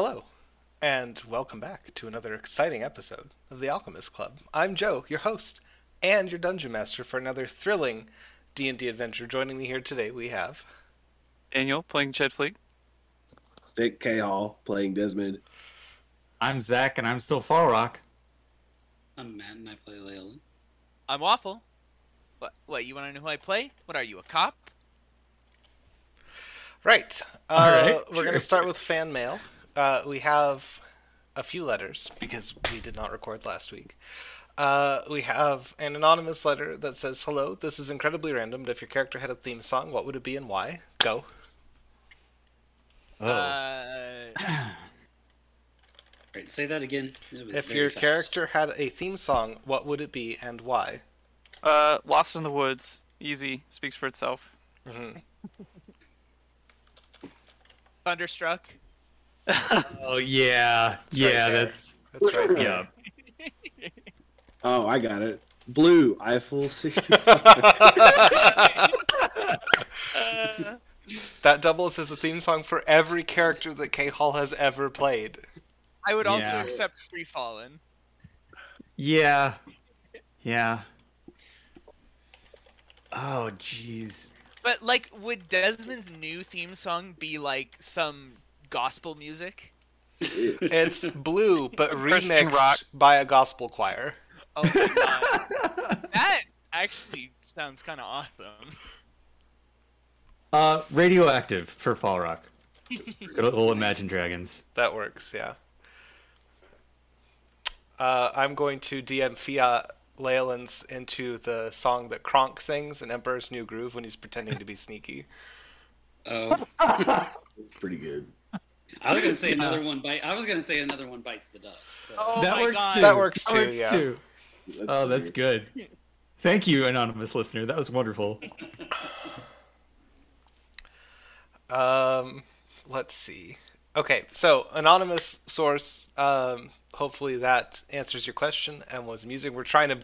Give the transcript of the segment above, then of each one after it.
Hello, and welcome back to another exciting episode of the Alchemist Club. I'm Joe, your host and your dungeon master for another thrilling D&D adventure. Joining me here today, we have Daniel playing Chet Fleet. Stick K Hall playing Desmond. I'm Zach, and I'm still Fall Rock. I'm Matt and I play Leyland. I'm Waffle. What? What? You want to know who I play? What are you, a cop? Right. Uh, All right, We're sure. going to start with fan mail. Uh, we have a few letters because we did not record last week. Uh, we have an anonymous letter that says, Hello, this is incredibly random, but if your character had a theme song, what would it be and why? Go. Oh. Uh, Right, say that again. If your fast. character had a theme song, what would it be and why? Uh, Lost in the Woods. Easy. Speaks for itself. hmm Thunderstruck. Oh yeah, right yeah. there. that's That's right. yeah. Oh, I got it. Blue Eiffel 60. That doubles as a theme song for every character that K Hall has ever played. I would also Yeah. accept Free Fallin'. Yeah, yeah. Oh jeez. But like, would Desmond's new theme song be like some gospel music? It's blue, but Christian remixed rock. by a gospel choir. Oh my god, that actually sounds kind of awesome. Uh, radioactive for Fall Rock. Good old Imagine Dragons. That works, yeah. Uh, I'm going to DM Fiat Leyland's into the song that Kronk sings in Emperor's New Groove when he's pretending to be sneaky. Oh, it's Pretty good. I was gonna say another one bite. I was gonna say another one bites the dust. So. Oh that my works god. That works That too, works yeah. too. Oh, that's good. Thank you, anonymous listener. That was wonderful. Um, let's see. Okay, so anonymous source. Um, hopefully that answers your question and was amusing. We're trying to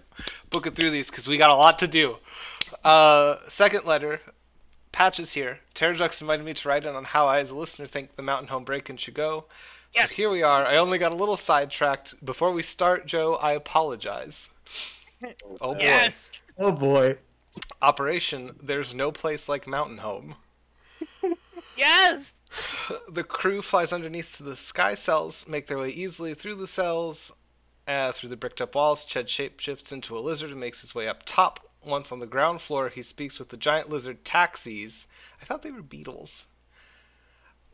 book it through these because we got a lot to do. Uh, second letter. Patches here. Terrajux invited me to write in on how I, as a listener, think the Mountain Home Break-In should go. So Yeah. here we are. I only got a little sidetracked. Before we start, Joe, I apologize. Oh boy. Yes. Oh boy. Operation There's No Place Like Mountain Home. Yes. The crew flies underneath to the sky cells, make their way easily through the cells, uh, through the bricked up walls. Ched shapeshifts into a lizard and makes his way up top. Once on the ground floor, he speaks with the giant lizard taxis. I thought they were beetles.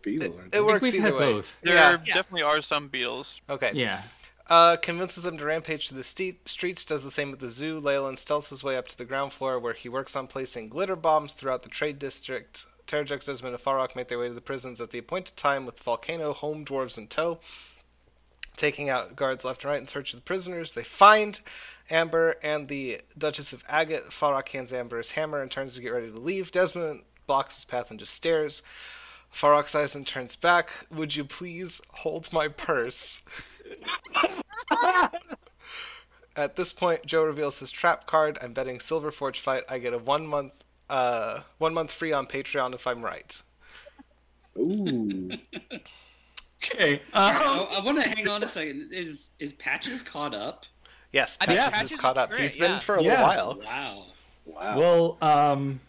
Beetles. It, it works either way. both. There Yeah. definitely are some beetles. Okay. Yeah. Uh, convinces them to rampage through the ste- streets, does the same with the zoo. Leyland stealths his way up to the ground floor where he works on placing glitter bombs throughout the trade district. Terrajux, Desmond, and Farok make their way to the prisons at the appointed time with Volcano, home dwarves in tow. Taking out guards left and right in search of the prisoners, they find Amber and the Duchess of Agate. Farok hands Amber his hammer and turns to get ready to leave. Desmond blocks his path and just stares. Farok sighs and turns back. Would you please hold my purse? At this point, Joe reveals his trap card. I'm betting Silver Forge fight. I get a one month, uh, one month free on Patreon if I'm right. Ooh. Okay. I, Um, I want to hang on a second. Is is Patches caught up? Yes, I think Patches Patches is is caught up. great, He's been yeah. for a Yeah. little while. Wow. Wow. well, um,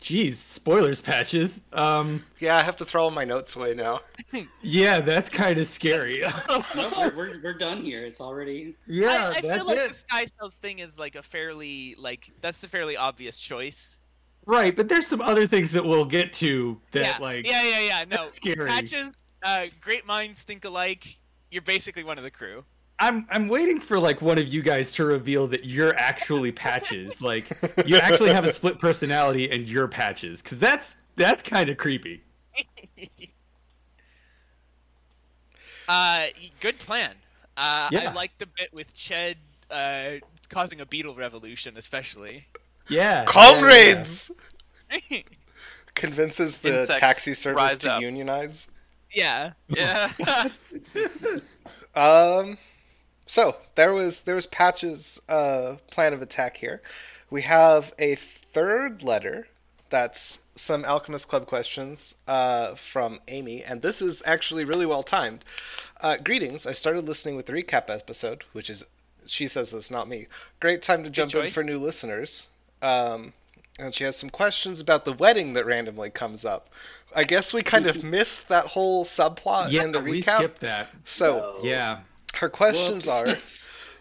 geez, spoilers patches. Um, Yeah, I have to throw all my notes away now. yeah, that's kind of scary. No, we're, we're, we're done here. It's already. yeah, I, I that's feel like it. the Sky Cells thing is like a fairly like that's a fairly obvious choice. Right, but there's some other things that we'll get to that yeah. like yeah, yeah, yeah. No, that's scary. Patches, uh, great minds think alike. You're basically one of the crew. I'm I'm waiting for like one of you guys to reveal that you're actually patches. like you actually have a split personality and you're patches cuz that's that's kind of creepy. Uh, good plan. Uh, Yeah. I like the bit with Ched uh, causing a beetle revolution, especially. Yeah. Comrades! Convinces the Insects taxi service to up. unionize. Yeah. Yeah. Um, so there was there was Patch's uh, plan of attack here. We have a third letter that's some Alchemist Club questions uh, from Amy, and this is actually really well timed. Uh, greetings. I started listening with the recap episode, which is, she says this, not me. Great time to jump in for new listeners. Um, and she has some questions about the wedding that randomly comes up. I guess we kind of missed that whole subplot Yeah, in the recap. we skipped that. So Yeah. her questions Whoops. are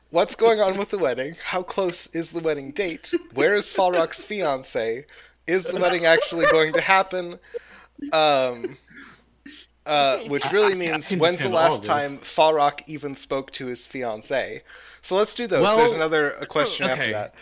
What's going on with the wedding? How close is the wedding date? Where is Falrock's fiance? Is the wedding actually going to happen? Um, uh, which really means can when's the last this. time Falrock even spoke to his fiance? So let's do those. Well- There's another a question after that.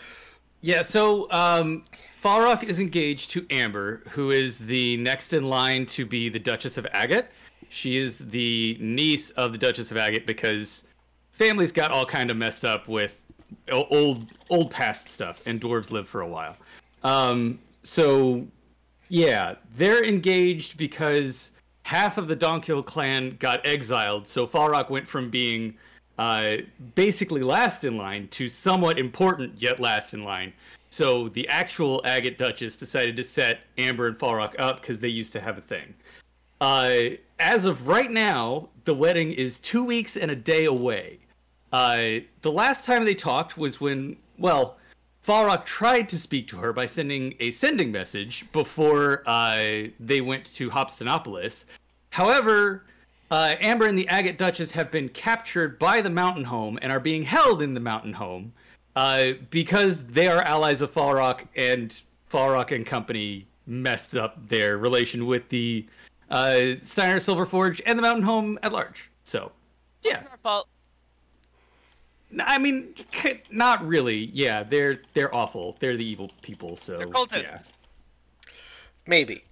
Yeah, so um, Falrock is engaged to Amber, who is the next in line to be the Duchess of Agate. She is the niece of the Duchess of Agate because families got all kind of messed up with old old past stuff, and dwarves live for a while. Um, so yeah, they're engaged because half of the Donkhill clan got exiled. So Falrock went from being uh, basically last in line to somewhat important yet last in line. So the actual Agate Duchess decided to set Amber and Falrock up because they used to have a thing. Uh, as of right now, the wedding is two weeks and a day away. Uh, the last time they talked was when, well, Falrock tried to speak to her by sending a sending message before uh, they went to Hobstonopolis. However, uh, Amber and the Agate Duchess have been captured by the Mountain Home and are being held in the Mountain Home uh, because they are allies of Falrock, and Falrock and company messed up their relation with the uh, Steiner Silverforge and the Mountain Home at large. So, yeah. Our fault. N- I mean, not really. Yeah, they're they're awful. They're the evil people. So They're yeah. Maybe.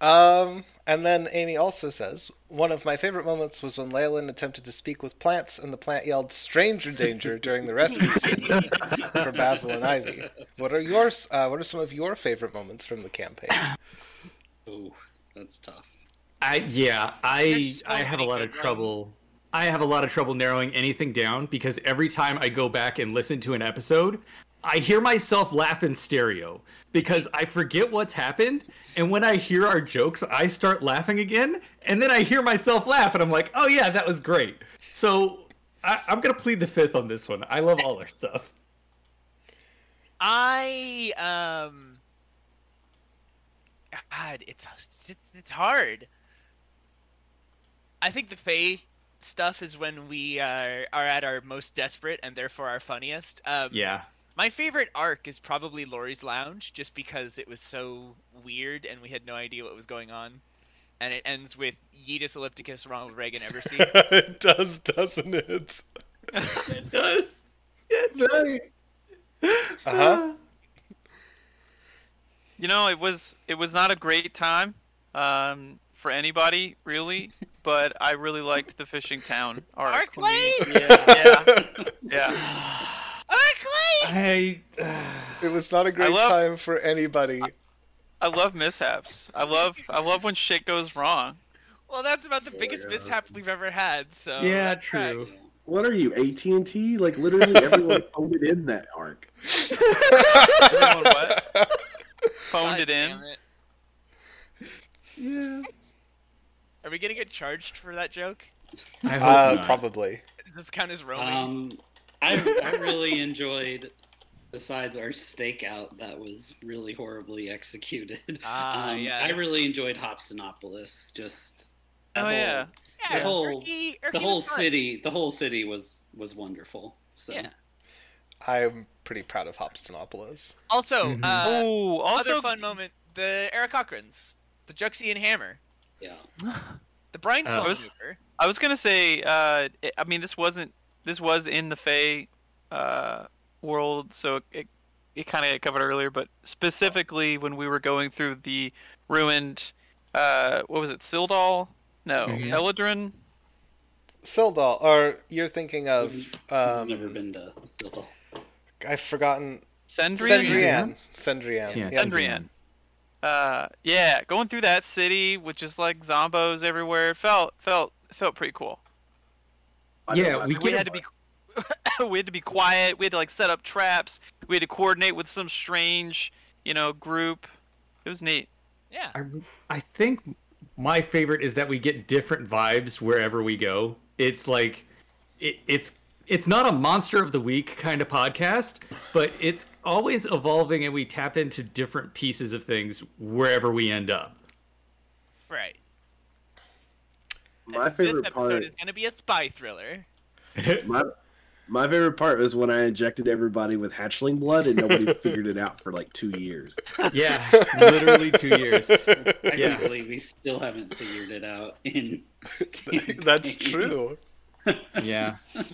Um, and then Amy also says, one of my favorite moments was when Leyland attempted to speak with plants and the plant yelled stranger danger during the rescue scene for Basil and Ivy. What are yours? Uh, what are some of your favorite moments from the campaign? Oh, that's tough. I yeah, I so I have a lot of good trouble. I have a lot of trouble narrowing anything down because every time I go back and listen to an episode, I hear myself laugh in stereo because I forget what's happened, and when I hear our jokes, I start laughing again, and then I hear myself laugh, and I'm like, "Oh yeah, that was great." So I, I'm gonna plead the fifth on this one. I love all our stuff. I um. God, it's it's, it's hard. I think the Fae stuff is when we uh, are at our most desperate and therefore our funniest. Um, Yeah. My favorite arc is probably Laurie's Lounge, just because it was so weird and we had no idea what was going on. And it ends with Yeetus Ellipticus Ronald Reagan ever seen. it does, doesn't it? It does. It does. Uh huh. You know, it was it was not a great time um, for anybody really, but I really liked the fishing town arc. Arc when Lane! Yeah, yeah. Arc Lane! I. It was not a great love- time for anybody. I love mishaps. I love I love when shit goes wrong. Well, that's about the biggest yeah. mishap we've ever had. So Yeah, that tracks. true. What are you, AT and T? Like literally everyone phoned it in that arc. Everyone what? Phoned God it in. it. Yeah. Are we gonna get charged for that joke? I hope Uh, not. probably. Does this count as roaming? Um, I, I really enjoyed. Besides our stakeout, that was really horribly executed. Ah, um, yeah. I really enjoyed Hobstonopolis. Just Oh whole- yeah. yeah, the whole- Erky- the whole city. The whole city was was wonderful. So Yeah. I'm pretty proud of Hobstonopolis. Also, Mhm. uh, oh, other fun moment: the Eric Cochrans, the Juxie and Hammer, yeah. the Brian's Uh, Small was- I was gonna say, uh, it- I mean, this wasn't, this was in the Fey, uh, world, so it, it kind of covered earlier, but specifically when we were going through the ruined, uh, what was it, Sildal? No, Mhm. Eladrin. Sildal, or you're thinking of I've um, never been to Sildal. I've forgotten Sendrian. Sendrian. Sendrian. Yeah, Yeah. Sendrian. Uh, yeah, going through that city with just like zombos everywhere it felt felt felt pretty cool. Yeah, we we had to be we had to be quiet. We had to like set up traps. We had to coordinate with some strange, you know, group. It was neat. Yeah. I, I think my favorite is that we get different vibes wherever we go. It's like it, it's it's not a monster of the week kind of podcast, but it's always evolving and we tap into different pieces of things wherever we end up. Right. My favorite this part. episode is gonna be a spy thriller. My my favorite part was when I injected everybody with hatchling blood and nobody figured it out for like two years. yeah, literally 2 years. I Yeah. can't believe we still haven't figured it out. In That's true. Yeah. I'm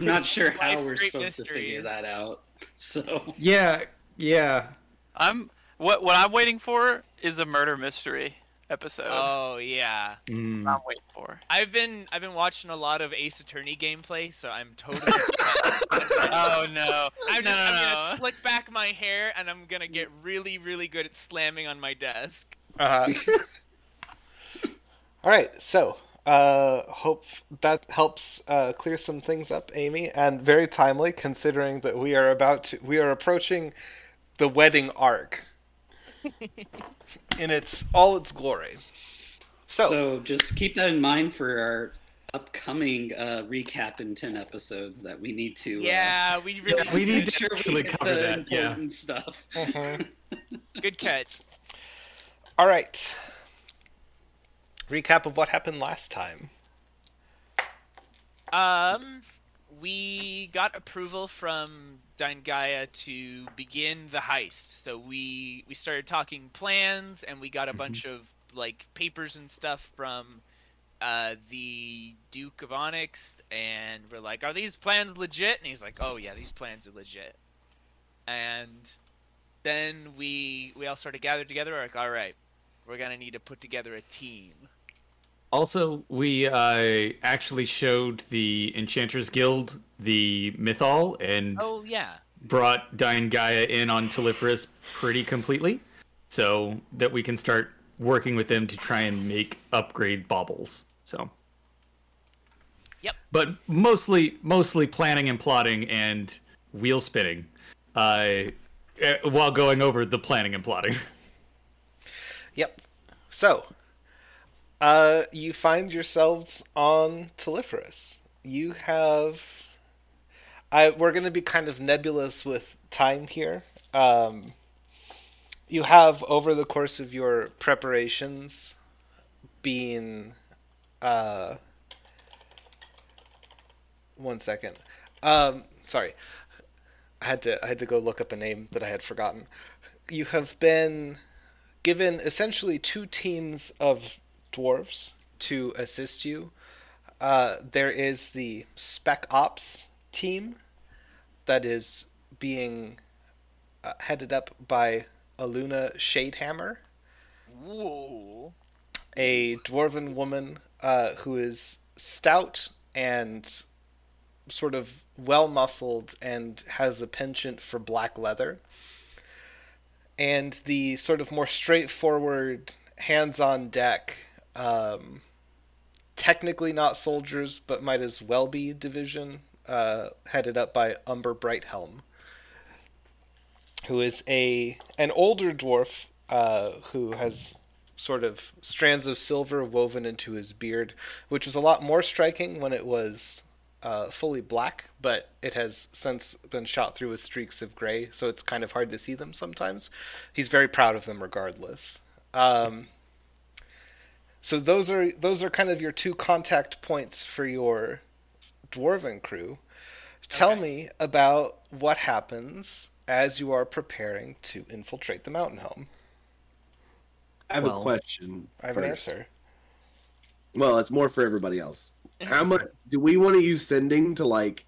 not sure how Life's we're great supposed to figure that out. So Yeah, yeah. I'm what what I'm waiting for is a murder mystery episode. Oh yeah. Mm. I'm waiting for. I've been I've been watching a lot of Ace Attorney gameplay, so I'm totally. Oh no! I'm, no, just, no, I'm no. gonna slick back my hair and I'm gonna get really, really good at slamming on my desk. Uh-huh. All right, so uh, hope that helps uh, clear some things up, Amy, and very timely considering that we are about to we are approaching the wedding arc in its all its glory. So, so just keep that in mind for our upcoming uh, recap in ten episodes that we need to. uh, Yeah, we really we need to sure actually cover the that, yeah. important stuff. mhm. good catch. all right. Recap of what happened last time. Um, we got approval from Gaia to begin the heist. So we we started talking plans, and we got a bunch of like papers and stuff from uh, the Duke of Onyx, and we're like, "Are these plans legit?" And he's like, "Oh yeah, these plans are legit." And then we we all sort of gathered together. We're like, "All right, we're gonna need to put together a team." Also, we uh, actually showed the Enchanters Guild the Mythol and Oh yeah. brought Dying Gaia in on Teliferous pretty completely, so that we can start working with them to try and make upgrade baubles. So. Yep. But mostly, mostly planning and plotting and wheel spinning, uh, eh, while going over the planning and plotting. Yep. So, uh, you find yourselves on Teliferous. You have. I we're going to be kind of nebulous with time here. Um, you have over the course of your preparations been. Uh, one second. Um, sorry. I had to I had to go look up a name that I had forgotten. You have been given essentially two teams of dwarves to assist you. Uh, there is the Spec Ops team that is being uh, headed up by Aluna Shadehammer, Whoa. a dwarven woman uh, who is stout and sort of well muscled and has a penchant for black leather. And the sort of more straightforward, hands on deck, um, technically not soldiers, but might as well be division, uh, headed up by Umber Brighthelm, who is a an older dwarf uh, who has sort of strands of silver woven into his beard, which was a lot more striking when it was uh, fully black, but it has since been shot through with streaks of gray, so it's kind of hard to see them sometimes. He's very proud of them regardless. Um, so those are those are kind of your two contact points for your dwarven crew. Tell Okay. me about what happens as you are preparing to infiltrate the mountain home. I have Well, a question. I have an answer. Well, it's more for everybody else. How much do we want to use sending to like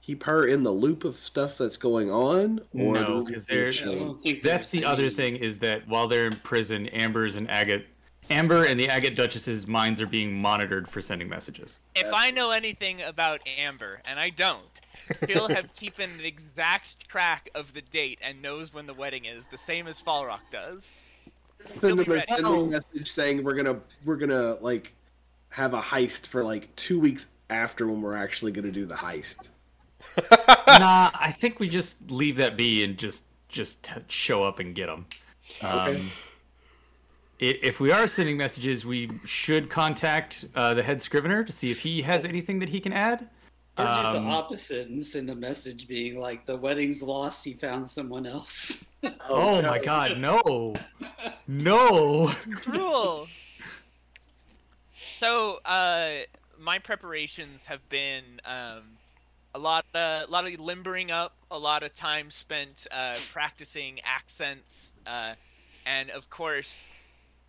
keep her in the loop of stuff that's going on? Or No, because we 'cause just they're- I don't think That's there's the other thing is that while they're in prison, Amber's and Agate, Amber and the Agate Duchess's minds are being monitored for sending messages. If I know anything about Amber, and I don't, he'll have keeping an exact track of the date and knows when the wedding is, the same as Falrock does. Send them a message saying we're gonna we're gonna like have a heist for like two weeks after when we're actually gonna do the heist. nah, I think we just leave that be and just just t- show up and get them. Um, i- if we are sending messages, we should contact uh, the head scrivener to see if he has anything that he can add. Or do Um, the opposite and send a message being like, "The wedding's lost. He found someone else." Oh, my god, no. No. Cruel. So, uh, my preparations have been um, a lot, a lot of limbering up, a lot of time spent uh, practicing accents, uh, and of course,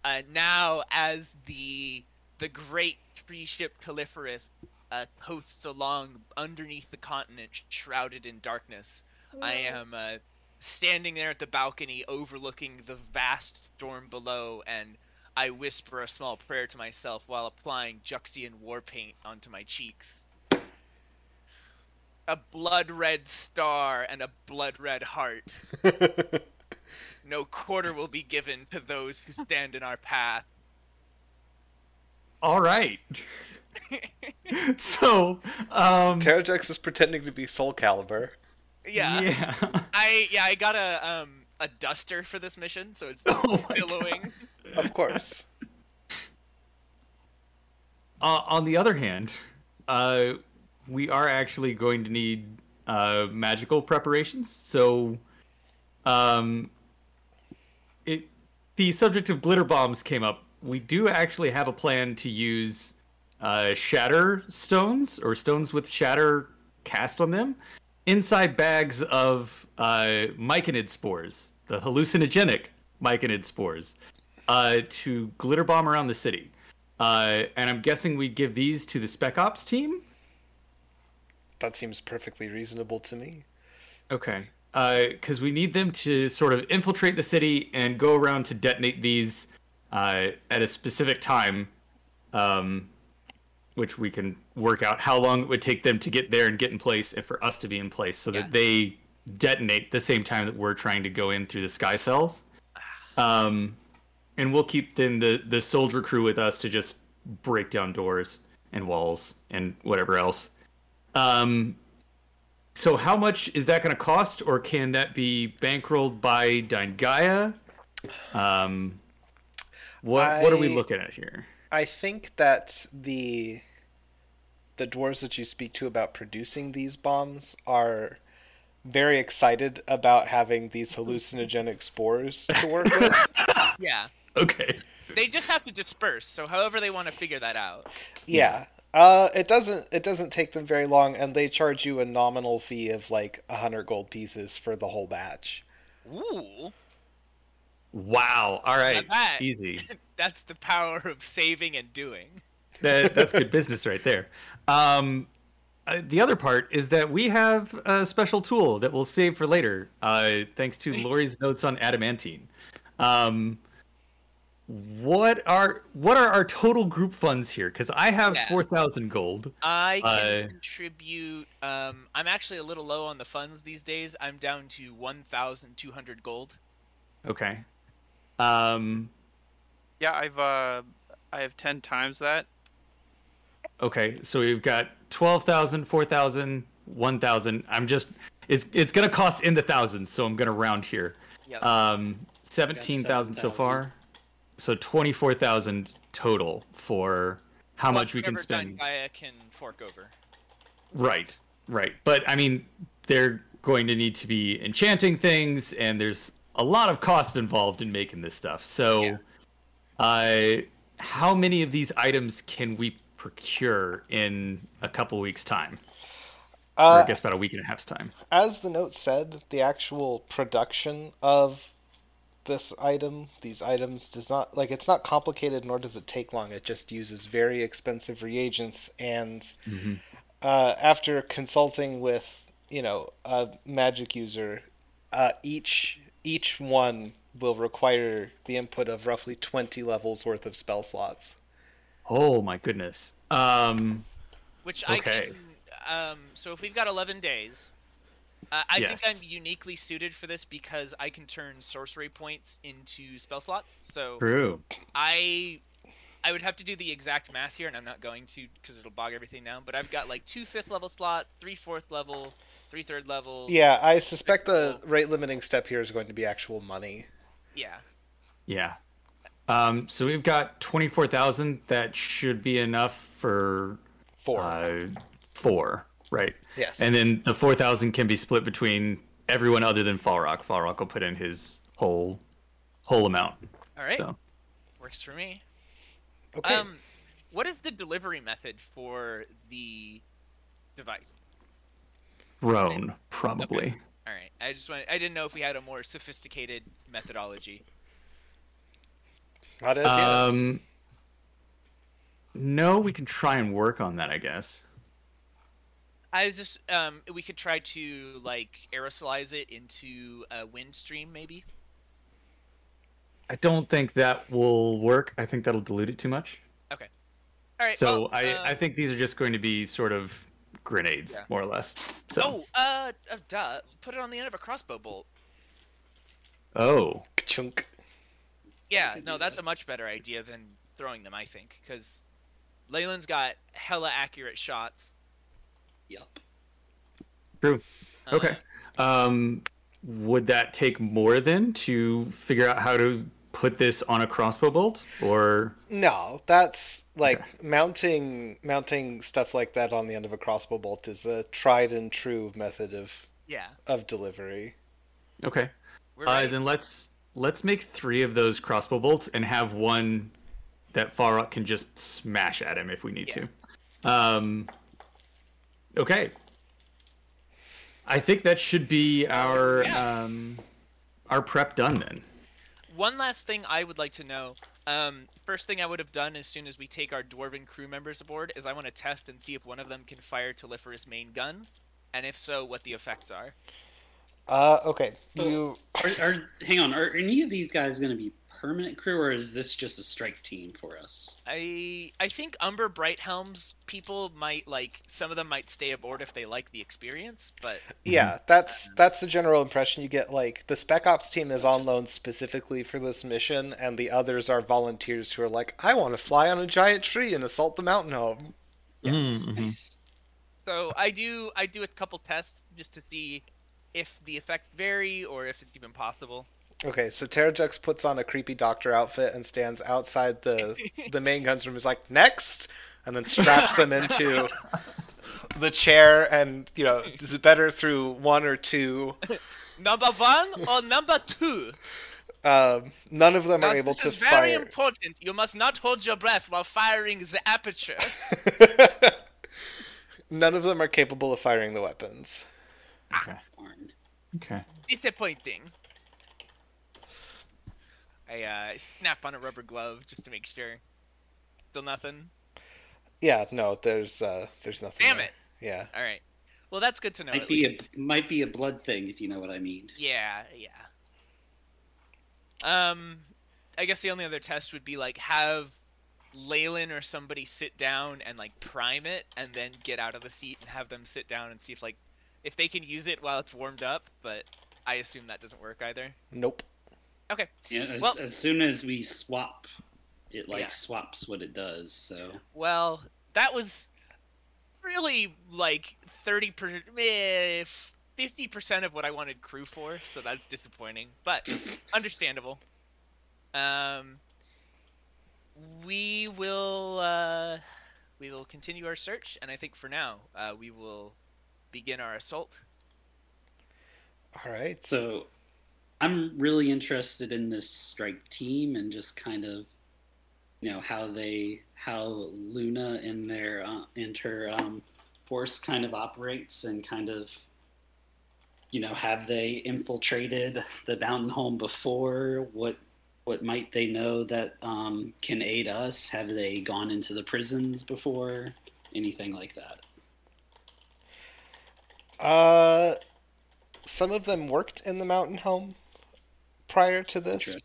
uh, now as the the great tree ship Teliferous uh, coasts along underneath the continent, shrouded in darkness, I am uh, standing there at the balcony overlooking the vast storm below, and I whisper a small prayer to myself while applying Juxian war paint onto my cheeks. A blood red star and a blood red heart. No quarter will be given to those who stand in our path. All right. so, um, Terrajux is pretending to be Soul Calibur. Yeah. yeah. I yeah, I got a um a duster for this mission, so it's Oh my billowing. Of course. Uh, on the other hand, uh, we are actually going to need uh, magical preparations. So, um, it the subject of glitter bombs came up. We do actually have a plan to use uh, shatter stones or stones with shatter cast on them inside bags of uh, myconid spores, the hallucinogenic myconid spores, uh, to glitter bomb around the city. Uh, and I'm guessing we'd give these to the Spec Ops team. That seems perfectly reasonable to me. Okay. Because we need them to sort of infiltrate the city and go around to detonate these uh, at a specific time, um, which we can work out how long it would take them to get there and get in place, and for us to be in place, so Yeah. that they detonate the same time that we're trying to go in through the sky cells. Um, and we'll keep then the the soldier crew with us to just break down doors and walls and whatever else. Um, so how much is that going to cost, or can that be bankrolled by Gaia? Um, what what are we looking at here? I think that the the dwarves that you speak to about producing these bombs are very excited about having these hallucinogenic spores to work with. Yeah. Okay. They just have to disperse, so however they want to figure that out. yeah. Uh, it doesn't it doesn't take them very long, and they charge you a nominal fee of like a hundred gold pieces for the whole batch. Ooh, Wow. All right. that. Easy. that's the power of saving and doing. That, that's good business right there. Um, uh, the other part is that we have a special tool that we'll save for later, uh, thanks to Lori's notes on adamantine. Um, what are what are our total group funds here? Because I have Yeah. four thousand gold. I can Uh, contribute. Um, I'm actually a little low on the funds these days. I'm down to 1,200 gold. Okay. Um, Yeah, I've uh, I have ten times that. okay, so we've got 12,000, 4,000, 1,000. I'm just it's it's gonna cost in the thousands, so I'm gonna round here. Yep. Um, seventeen thousand so 7,000. far. So twenty-four thousand total for how Plus much we can spend. Gaia can fork over. Right, right. But I mean, they're going to need to be enchanting things, and there's a lot of cost involved in making this stuff. So, Yeah. uh, how many of these items can we procure in a couple weeks' time? or I Uh, guess about a week and a half's time. as the note said, the actual production of this item, these items, does not like it's not complicated, nor does it take long. It just uses very expensive reagents, and uh, after consulting with you know a magic user, uh, each each one will require the input of roughly twenty levels worth of spell slots. Oh my goodness. Um, Which I Okay. can. Um, so if we've got 11 days, uh, I Yes. think I'm uniquely suited for this because I can turn sorcery points into spell slots. So true. I I would have to do the exact math here, and I'm not going to because it'll bog everything down. But I've got like two fifth level slot, three fourth level, three third level. Yeah, I suspect the rate limiting step here is going to be actual money. Yeah. Yeah. Um, so we've got 24,000. That should be enough for Four. uh, four, right? yes. And then the 4,000 can be split between everyone other than Falrock. Falrock will put in his whole whole amount. All right. So. Works for me. okay. Um, what is the delivery method for the device? Roan, probably. All right. I just want. I didn't know if we had a more sophisticated methodology. Not as yet. Um, no, we can try and work on that, I guess. I was just. Um, we could try to like aerosolize it into a wind stream, maybe. I don't think that will work. I think that'll dilute it too much. Okay. All right. So well, I, uh, I think these are just going to be sort of grenades, Yeah. more or less. So, Oh, uh, uh, duh. Put it on the end of a crossbow bolt. oh, Chunk. Yeah, no, that's a much better idea than throwing them, I think, because Leyland's got hella accurate shots. Yup. Uh, okay. Um, would that take more then to figure out how to put this on a crossbow bolt, or No, that's like mounting mounting stuff like that on the end of a crossbow bolt is a tried and true method of Yeah. of delivery. okay? We're Uh, then let's let's make three of those crossbow bolts and have one that Farok can just smash at him if we need Yeah. to. Um, okay. I think that should be our Yeah. um, our prep done then. One last thing I would like to know. Um, first thing I would have done as soon as we take our dwarven crew members aboard is I want to test and see if one of them can fire Teliferous main guns, and if so, what the effects are. Uh, okay. So- You Are, are hang on? Are any of these guys going to be permanent crew, or is this just a strike team for us? I I think Umber Brighthelm's people might like some of them might stay aboard if they like the experience, but yeah, that's that's the general impression you get. Like the Spec Ops team is on loan specifically for this mission, and the others are volunteers who are like, I want to fly on a giant tree and assault the mountain home. Mhm. Nice. so I do I do a couple tests just to see if the effects vary or if it's even possible. Okay, so Terrajux puts on a creepy doctor outfit and stands outside the the main guns room. Is like next, and then straps them into the chair, and you know, is it better through one or two? Number one or number two? Um, none of them Now, are able to. this to is very fire. important. You must not hold your breath while firing the aperture. none of them are capable of firing the weapons. Okay. Okay. Disappointing. I uh, snap on a rubber glove just to make sure. Still nothing. Yeah, no, there's uh, there's nothing. Damn there. it! Yeah. All right. Well, that's good to know. Might be least. a might be a blood thing if you know what I mean. Yeah, yeah. Um, I guess the only other test would be like have Leyland or somebody sit down and like prime it, and then get out of the seat and have them sit down and see if like if they can use it while it's warmed up. But I assume that doesn't work either. Nope. Okay. Yeah, as, Well- as soon as we swap, it like Yeah. swaps what it does. So Well, that was really like thirty per, eh, fifty percent of what I wanted crew for, so that's disappointing, but understandable. Um, we will uh, we will continue our search, and I think for now uh, we will begin our assault. All right. so I'm really interested in this strike team and just kind of you know how they how Luna and their uh, and her um, force kind of operates and kind of you know have they infiltrated the mountain home before? What what might they know that um, can aid us? Have they gone into the prisons before? Anything like that. Uh, some of them worked in the mountain home prior to this,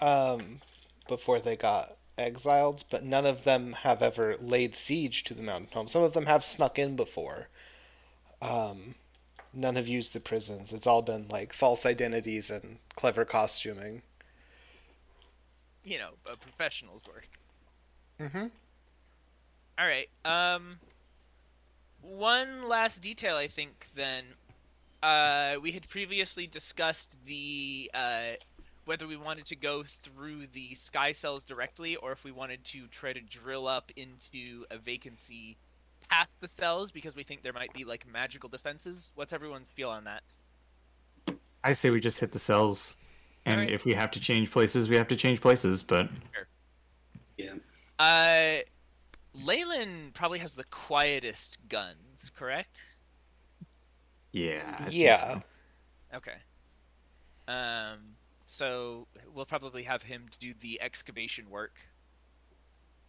um, before they got exiled, but none of them have ever laid siege to the mountain home. Some of them have snuck in before. Um, none have used the prisons. It's all been like false identities and clever costuming. You know, uh, professionals work. Mm-hmm. All right. Um, one last detail, I think. Then, uh, we had previously discussed the uh, whether we wanted to go through the sky cells directly or if we wanted to try to drill up into a vacancy past the cells because we think there might be like magical defenses. What's everyone's feel on that? I say we just hit the cells, and Alright. if we have to change places, we have to change places. But Yeah. Uh, Leyland probably has the quietest guns, correct? Yeah, I Yeah. so. Okay. Um, so we'll probably have him do the excavation work.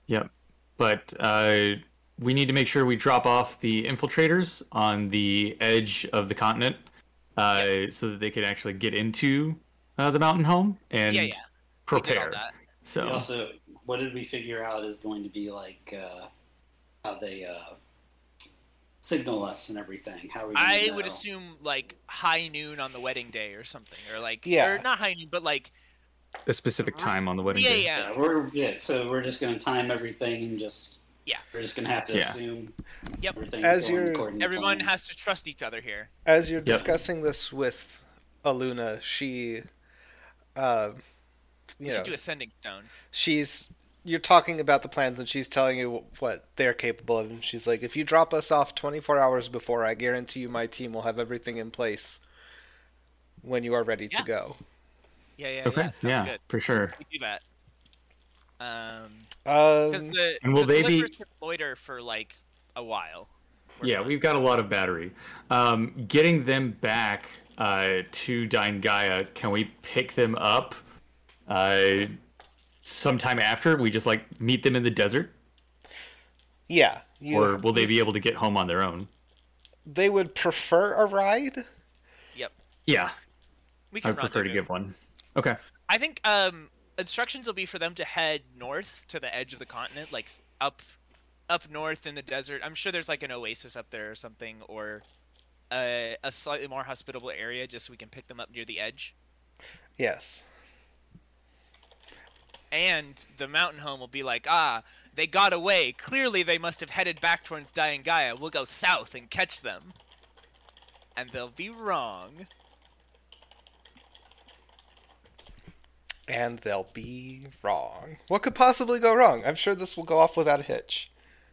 Yep. But uh, we need to make sure we drop off the infiltrators on the edge of the continent uh, so that they can actually get into uh, the mountain home and Yeah, yeah. We did all prepare. that. So We also, what did we figure out is going to be like uh, how they uh, signal us and everything? How are we? gonna I would assume like high noon on the wedding day or something, or like Yeah. or not high noon, but like a specific time on the wedding yeah, day. yeah, Yeah, we're yeah. So we're just going to time everything and just Yeah. We're just going to have to Yeah. assume. Yep. As you're- Everyone plan. has to trust each other here. As you're Yep. discussing this with Aluna, she, uh, We you know, should do a sending stone. she's you're talking about the plans and she's telling you what they're capable of and she's like if you drop us off 24 hours before i guarantee you my team will have everything in place when you are ready Yeah. to go Yeah, yeah, Okay. yeah. Yeah, good. for sure. we do that um, um the, and will they the be- lifters can loiter for like a while. We're yeah, fine. we've got a lot of battery. Um, getting them back uh, to Dine Gaia, can we pick them up uh, sometime after? We just like meet them in the desert, yeah you, or will they be able to get home on their own? they would prefer a ride Yep. Yeah, we can I'd prefer to give one. Okay. I think um, instructions will be for them to head north to the edge of the continent, like up, up north in the desert. I'm sure there's like an oasis up there or something, or a, a slightly more hospitable area, just so we can pick them up near the edge. yes And the mountain home will be like, ah, they got away. Clearly, they must have headed back towards Dying Gaia. We'll go south and catch them. And they'll be wrong. and they'll be wrong what could possibly go wrong i'm sure this will go off without a hitch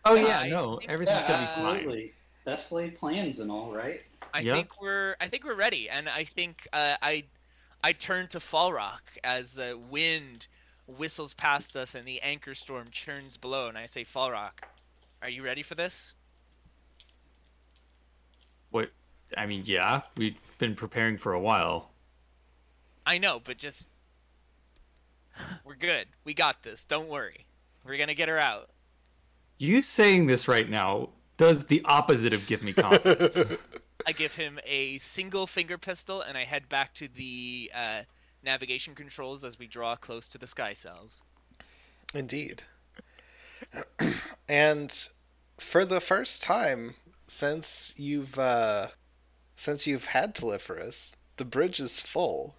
Oh Yeah, yeah, I no, everything's Yeah, gonna be fine. absolutely. Best laid plans and all, right? I Yeah. think we're I think we're ready, and I think uh, I I turn to Fall Rock as uh, wind whistles past us and the anchor storm churns below, and I say, Fall Rock, are you ready for this? What? I mean, yeah, we've been preparing for a while. I know, but just we're good. We got this. Don't worry. We're gonna get her out. You saying this right now does the opposite of give me confidence. I give him a single finger pistol, and I head back to the uh, navigation controls as we draw close to the sky cells. Indeed. and for the first time since you've uh since you've had Teliferous, the bridge is full.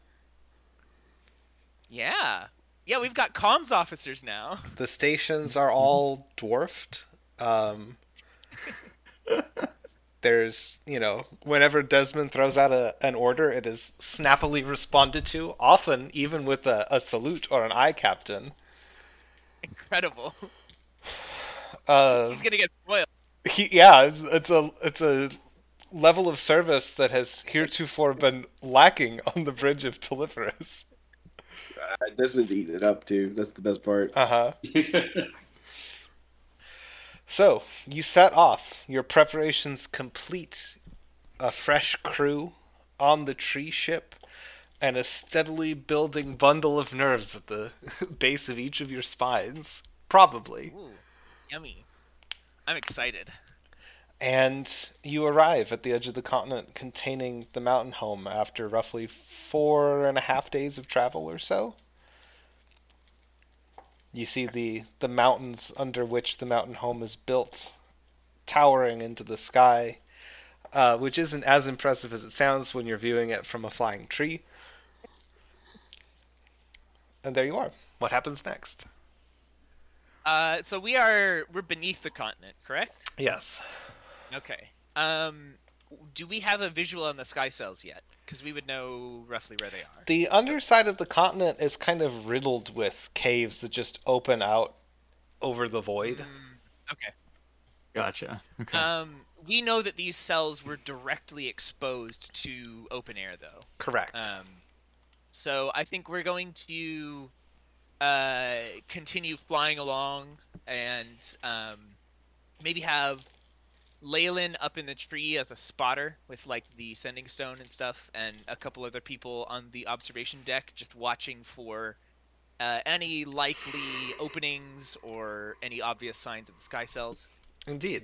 Yeah, yeah, we've got comms officers now. The stations are all dwarfed. Um There's, you know, whenever Desmond throws out a, an order, it is snappily responded to, often even with a, a salute or an eye captain. Incredible. Uh, He's gonna get spoiled. he, yeah, it's, it's a it's a level of service that has heretofore been lacking on the bridge of Teliferous. Uh, Desmond's eating it up too. That's the best part. Uh huh. So you set off. Your preparations complete. A fresh crew on the tree ship, and a steadily building bundle of nerves at the base of each of your spines. Probably. Ooh, yummy. I'm excited. And you arrive at the edge of the continent containing the mountain home after roughly four and a half days of travel or so. You see the, the mountains under which the mountain home is built, towering into the sky, uh, which isn't as impressive as it sounds when you're viewing it from a flying tree. And there you are. What happens next? Uh, so we are we're beneath the continent, correct? Yes. Okay. Um, do we have a visual on the sky cells yet? Because we would know roughly where they are. The underside of the continent is kind of riddled with caves that just open out over the void. Mm, okay. Gotcha. Okay. Um, we know that these cells were directly exposed to open air, though. Correct. Um, so I think we're going to uh, continue flying along and um, maybe have Leyland up in the tree as a spotter with like the sending stone and stuff, and a couple other people on the observation deck just watching for uh, any likely openings or any obvious signs of the sky cells. Indeed.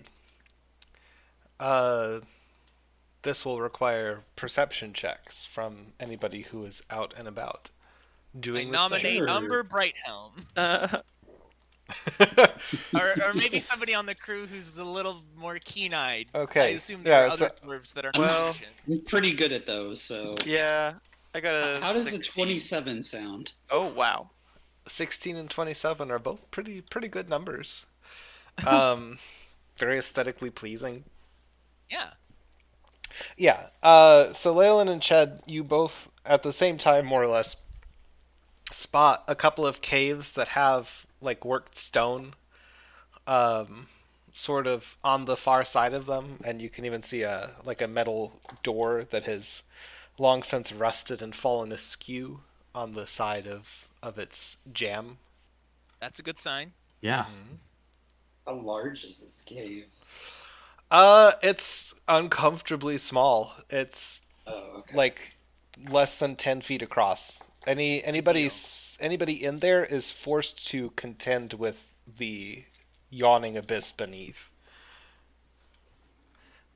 Uh, this will require perception checks from anybody who is out and about I doing nominate this Sure. Umber Brighthelm. Uh, thing. or, or maybe somebody on the crew who's a little more keen-eyed. Okay. I assume there yeah, are so- other dwarves that are Well- not efficient. I'm pretty good at those. So yeah, I got a. how does a 16. 27 sound? Oh wow. 16 and 27 are both pretty pretty good numbers. Um, very aesthetically pleasing. Yeah. Yeah. Uh, so Leyland and Ched, you both at the same time, more or less, spot a couple of caves that have like worked stone, um, sort of on the far side of them, and you can even see a like a metal door that has long since rusted and fallen askew on the side of of its jam. That's a good sign. yeah. How large is this cave? Uh, it's uncomfortably small. It's Oh, okay. like less than 10 feet across any anybody anybody in there is forced to contend with the yawning abyss beneath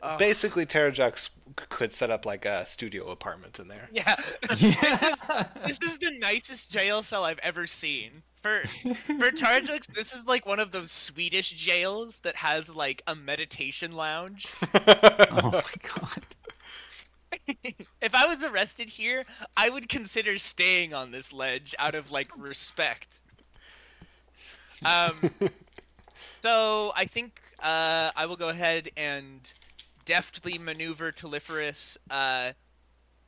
Oh. basically Terrajux could set up like a studio apartment in there Yeah. this, is, this is the nicest jail cell I've ever seen. For for Terrajux, this is like one of those Swedish jails that has like a meditation lounge. Oh my god. If I was arrested here, I would consider staying on this ledge out of like respect. Um, so I think uh, I will go ahead and deftly maneuver Teliferous. Uh,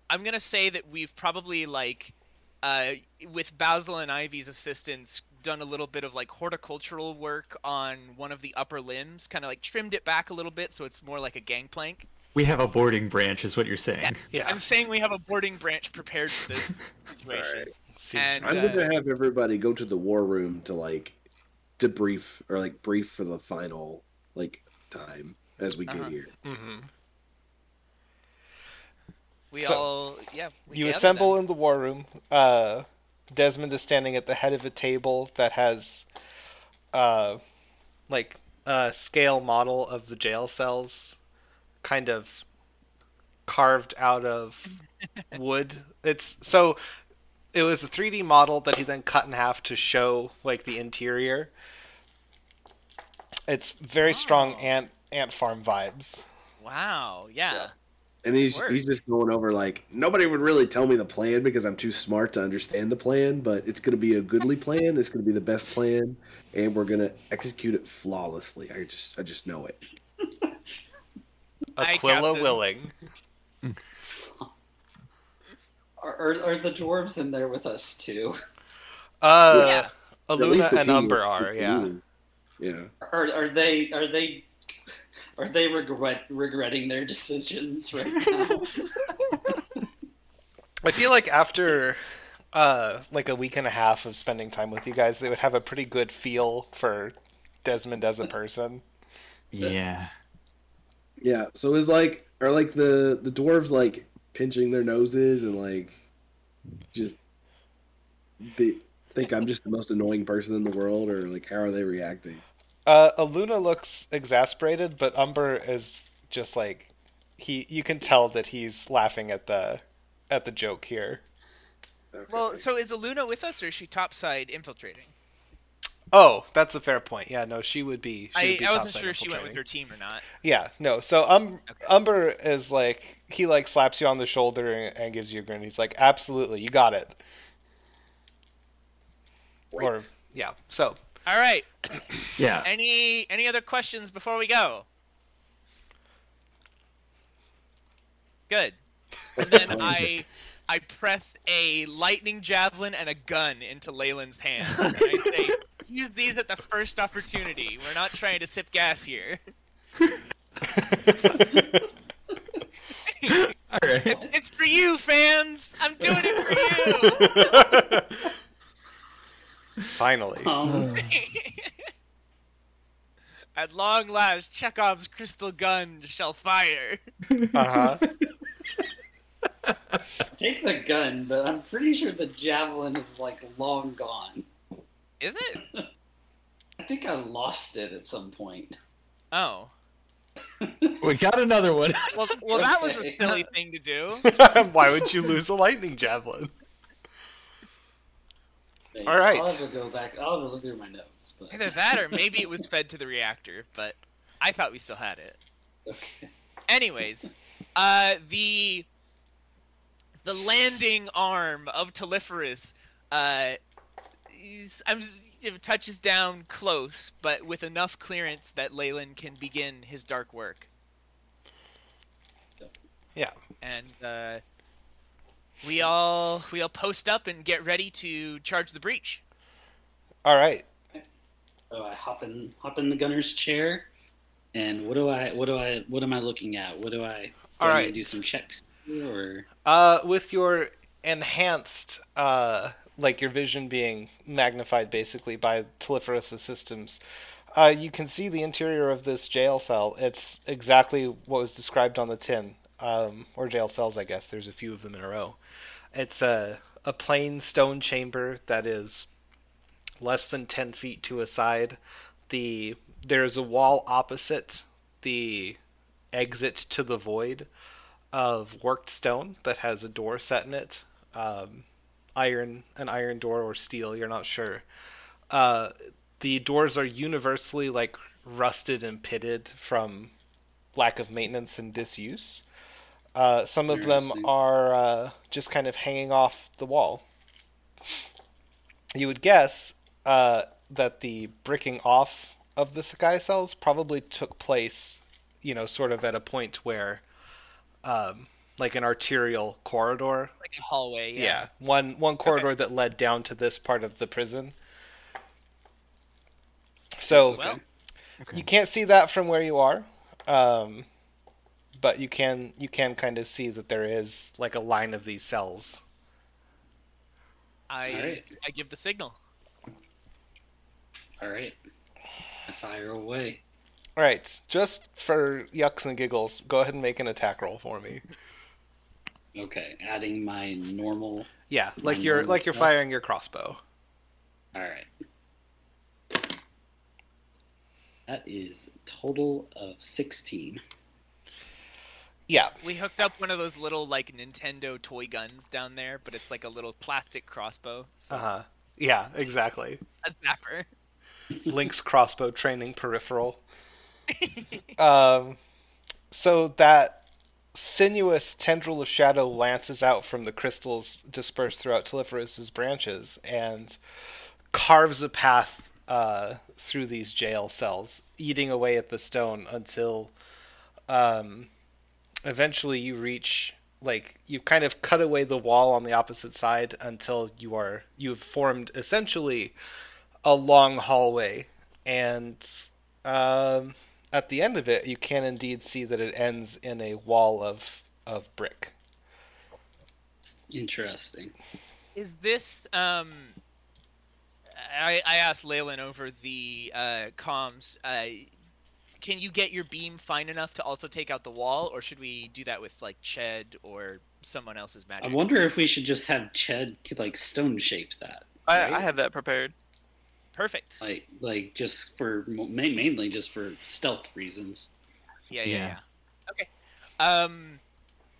I'm gonna say that we've probably like, uh, with Basil and Ivy's assistance, done a little bit of like horticultural work on one of the upper limbs, kind of like trimmed it back a little bit so it's more like a gangplank. We have a boarding branch, is what you're saying. yeah I'm saying we have a boarding branch prepared for this situation. Alright. Seems- And I'm uh, gonna have everybody go to the war room to like debrief or like brief for the final like time as we Uh-huh. get here. Mhm. we So, all yeah. We you assemble then. in the war room uh desmond is standing at the head of a table that has uh like a scale model of the jail cells kind of carved out of wood it's so it was a 3d model that he then cut in half to show like the interior it's very strong ant ant farm vibes Wow. Yeah. And he's he's just going over like nobody would really tell me the plan because I'm too smart to understand the plan, but it's gonna be a goodly plan. It's gonna be the best plan, and we're gonna execute it flawlessly. I just I just know it. Aye, aquila Captain. willing Are, are, are the dwarves in there with us too? uh Yeah. At aluna and umber are yeah Yeah. Are are they are they are they regret regretting their decisions right now? I feel like after uh like a week and a half of spending time with you guys, they would have a pretty good feel for Desmond as a person. Yeah. Yeah. So is like are like the the dwarves like pinching their noses and like just they think I'm just the most annoying person in the world or like how are they reacting? Uh Aluna looks exasperated, but Umber is just like he you can tell that he's laughing at the at the joke here. Okay. Well, so is Aluna with us, or is she topside infiltrating? Oh, that's a fair point. Yeah, no, she would be. She I, would be I wasn't sure if she went with her team or not. Yeah, no. So um, Okay. Umber is like he like slaps you on the shoulder and, and gives you a grin. He's like, "Absolutely, you got it." Or yeah. So All right. Yeah. Any any other questions before we go? Good. And then I I pressed a lightning javelin and a gun into Leyland's hand. And I say, use these at the first opportunity. We're not trying to sip gas here. All right. It's, it's for you, fans. I'm doing it for you. Finally. Um, At long last, Chekhov's crystal gun shall fire. Uh huh. take the gun, but I'm pretty sure the javelin is like long gone. Is it? I think I lost it at some point. Oh. We got another one. Well, well, that was a silly thing to do. Why would you lose a lightning javelin? Maybe. All right. I'll have to go back. I'll have to look through my notes. But Either that, or maybe it was fed to the reactor. But I thought we still had it. okay. Anyways, uh, the the landing arm of Teliferous, uh, is, I'm, it touches down close, but with enough clearance that Leyland can begin his dark work. Yeah. And uh, we all we all post up and get ready to charge the breach. All right. So I hop in, hop in the gunner's chair, and what do I, what do I, what am I looking at? What do I? Do All I right. do some checks or Uh, with your enhanced, uh, like your vision being magnified basically by Teliferous' systems, uh, you can see the interior of this jail cell. It's exactly what was described on the tin, um, or jail cells, I guess. There's a few of them in a row. It's a a plain stone chamber that is less than ten feet to a side. The there's a wall opposite the exit to the void of worked stone that has a door set in it. Um, iron, an iron door or steel, you're not sure. Uh, the doors are universally like rusted and pitted from lack of maintenance and disuse. Uh, some of them are uh, just kind of hanging off the wall. You would guess uh, that the bricking off of the sky cells probably took place, you know, sort of at a point where um, like an arterial corridor. Like a hallway. Yeah, Yeah. one one corridor that led down to this part of the prison. So Well, you can't see that from where you are, um, but you can you can kind of see that there is like a line of these cells. I Alright. I give the signal. all right? I fire away. All right, just for yucks and giggles, go ahead and make an attack roll for me. Okay, adding my normal. Yeah, like you're normal like you're stuff. firing your crossbow. All right. That is a total of sixteen. Yeah, We hooked up one of those little like Nintendo toy guns down there, but it's like a little plastic crossbow. So uh huh. Yeah, exactly. a zapper. Link's crossbow training peripheral. um, so that sinuous tendril of shadow lances out from the crystals dispersed throughout Teliferous's branches and carves a path uh, through these jail cells, eating away at the stone until um, eventually you reach like you kind of cut away the wall on the opposite side until you are you've formed essentially a long hallway and um, at the end of it you can indeed see that it ends in a wall of of brick Interesting. Is this um? I I asked Leyland over the uh, comms. Uh, can you get your beam fine enough to also take out the wall, or should we do that with like Ched or someone else's magic? I wonder if we should just have Ched like stone shape that. I. I have that prepared. Perfect. like like just for mainly just for stealth reasons. Yeah, yeah, Yeah. yeah. Okay. Um,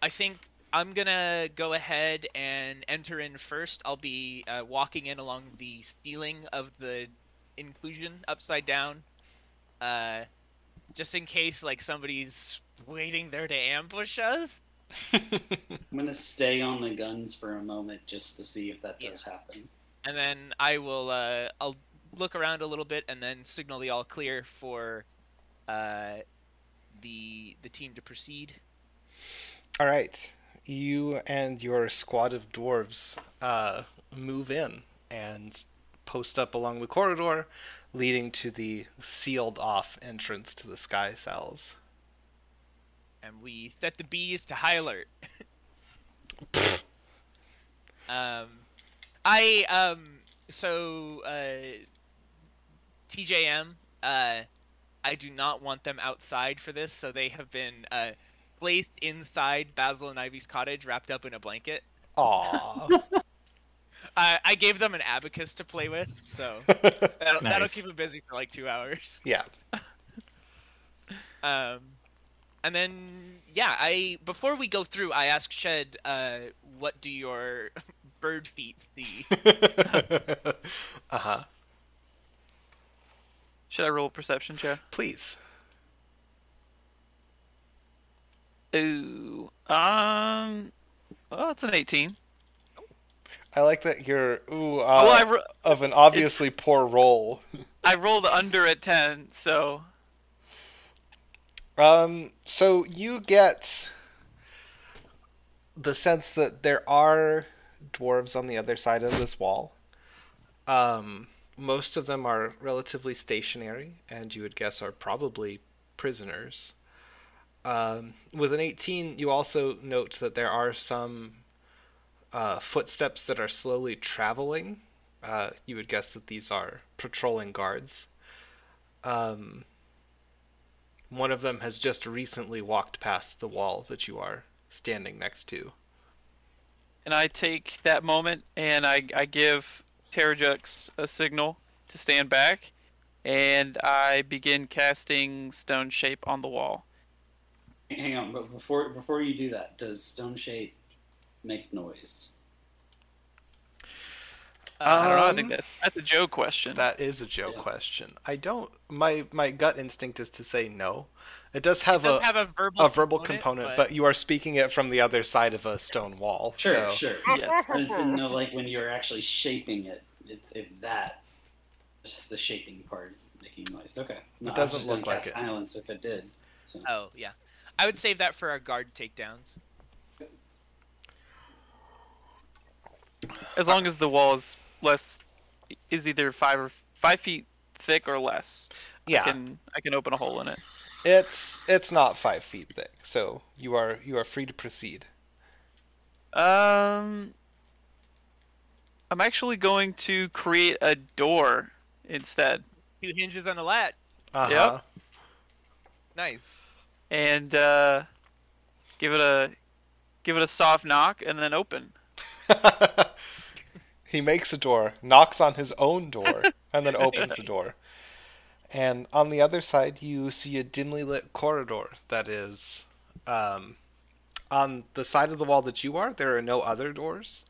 I think I'm gonna go ahead and enter in first. I'll be uh, walking in along the ceiling of the inclusion, upside down, uh, just in case like somebody's waiting there to ambush us. I'm gonna stay on the guns for a moment just to see if that does happen. And then I will uh, I'll look around a little bit and then signal the all clear for uh, the the team to proceed. All right, you and your squad of dwarves uh, move in and post up along the corridor leading to the sealed off entrance to the sky cells. and we set the bees to high alert. um, I um, so uh, TJM, uh, I do not want them outside for this, so they have been uh, placed inside Basil and Ivy's cottage, wrapped up in a blanket. Aw. Uh, I gave them an abacus to play with, so that'll, that'll keep them busy for like two hours. yeah. Um, and then yeah, I before we go through, I asked Ched, uh, what do your bird feet see? uh huh. Should I roll perception check? Please. Ooh. Um. Oh, it's an 18. I like that you're ooh uh, oh, well, ro- of an obviously poor roll. I rolled under at 10, so Um, so you get the sense that there are dwarves on the other side of this wall. Um, most of them are relatively stationary, and you would guess are probably prisoners. Um, with an 18, you also note that there are some uh, footsteps that are slowly traveling. Uh, you would guess that these are patrolling guards. Um, one of them has just recently walked past the wall that you are standing next to. and I take that moment and I I give Terrajux a signal to stand back, and I begin casting stone shape on the wall. Hang on, but before before you do that, does stone shape make noise? I don't know. I think Um, that that's a Joe question. That is a Joe Yeah. question. I don't. My my gut instinct is to say no. It does have It does a have a verbal a verbal component, but you are speaking it from the other side of a stone wall. Sure, so- sure. yes. I just didn't know, like, when you're actually shaping it, if, if that, the shaping part is making noise. Okay. No, It doesn't just gonna look like cast it. silence if it did. So. Oh yeah, I would save that for our guard takedowns. As long as the wall is less, is either five or five feet thick or less. Yeah, I can I can open a hole in it. it's it's not five feet thick, so you are you are free to proceed. Um, I'm actually going to create a door instead, Two hinges on a lat. Uh huh. Nice. and uh, give it a give it a soft knock, and then open. he makes a door, knocks on his own door, and then opens the door. And on the other side, you see a dimly lit corridor that is. Um, on the side of the wall that you are, there are no other doors.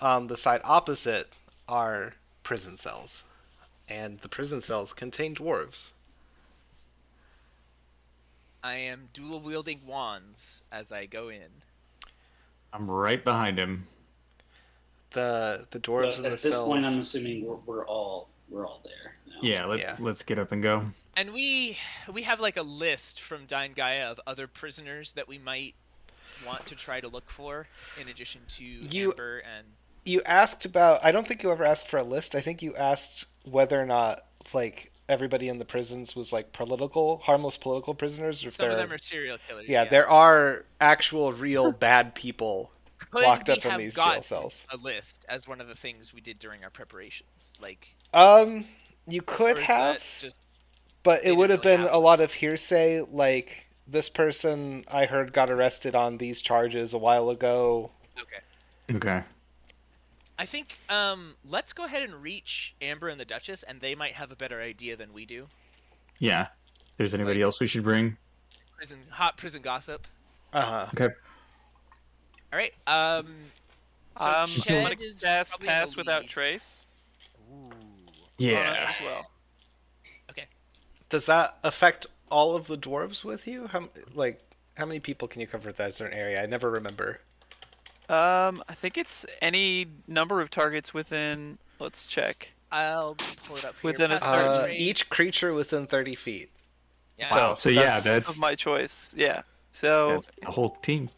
On the side opposite are prison cells. And the prison cells contain dwarves. I am dual wielding wands as I go in. I'm right behind him. The the dwarves But in the at this point, I'm assuming we're, we're all we're all there. Now. Yeah, let, Yeah. let's get up and go. And we we have like a list from Dine Gaia of other prisoners that we might want to try to look for, in addition to You- Amber and you asked about i don't think you ever asked for a list i think you asked whether or not like everybody in the prisons was like political harmless political prisoners or if some of them are serial killers. yeah, there are actual real bad people Could locked we up in these jail cells A list as one of the things we did during our preparations, like um you could have just but it would have really been have a lot of hearsay like this person i heard got arrested on these charges a while ago okay. Okay. I think um, let's go ahead and reach Amber and the Duchess, and they might have a better idea than we do. Yeah. If there's It's anybody like- else we should bring. Prison, hot prison gossip. uh-huh Okay. All right. Um. So um, Ched I'm gonna is cast probably in the pass without lead. trace. Ooh. Yeah. that as well. does that affect all of the dwarves with you how like how many people can you cover with that as an area i never remember Um, I think it's any number of targets within. Let's check. I'll pull it up here. Within a certain uh, without each creature within 30 feet Yeah. So- Wow. So, yeah, that's- that's Of my choice. Yeah. So that's the whole team.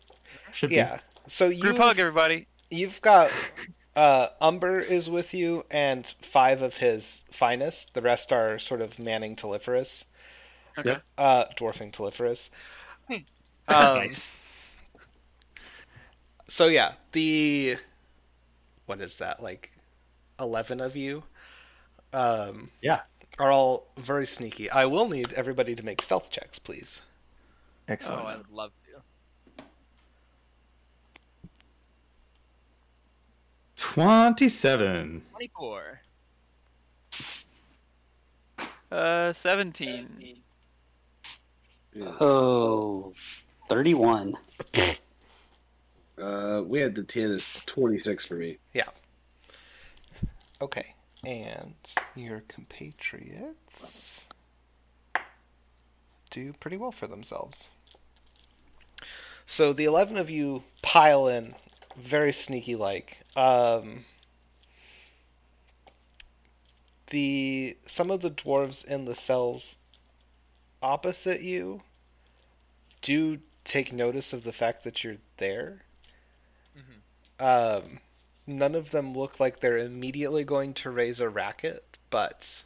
should Yeah. So you Group hug, everybody. You've got uh, Umber is with you and five of his finest. The rest are sort of manning Teliferous, Okay. Uh, dwarfing Teliferous. Hmm. Um, nice. So yeah, the what is that like? Eleven of you. Um. Yeah. are all very sneaky. I will need everybody to make stealth checks, please. Excellent. Oh, I would love to. 27. 24. Uh, 17. Oh, 31. Uh, we had the ten is twenty six for me. Yeah. Okay, and your compatriots do pretty well for themselves. So the 11 of you pile in very sneaky like. Um, the some of the dwarves in the cells opposite you do take notice of the fact that you're there. Um, none of them look like they're immediately going to raise a racket, but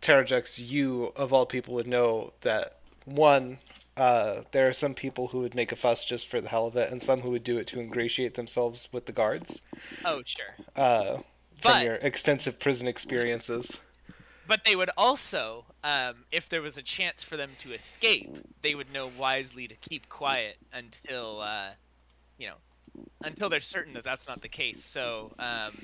Terrajux, you of all people would know that one, uh, there are some people who would make a fuss just for the hell of it, and some who would do it to ingratiate themselves with the guards. Oh, sure. Uh, from But- your extensive prison experiences. But they would also, um, if there was a chance for them to escape, they would know wisely to keep quiet until, uh, you know, until they're certain that that's not the case. So, um,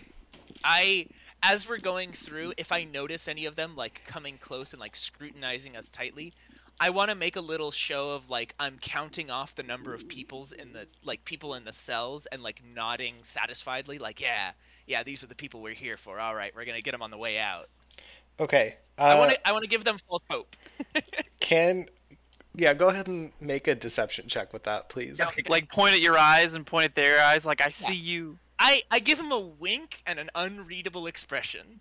I, as we're going through, if I notice any of them like coming close and like scrutinizing us tightly, I want to make a little show of like I'm counting off the number of peoples in the like people in the cells and like nodding satisfiedly, like yeah, yeah, these are the people we're here for. All right, we're gonna get them on the way out. Okay. Uh, I want to I want to give them false hope. Can. Yeah, go ahead and make a deception check with that, please. Like point at your eyes and point at their eyes, like I see you. I I give them a wink and an unreadable expression.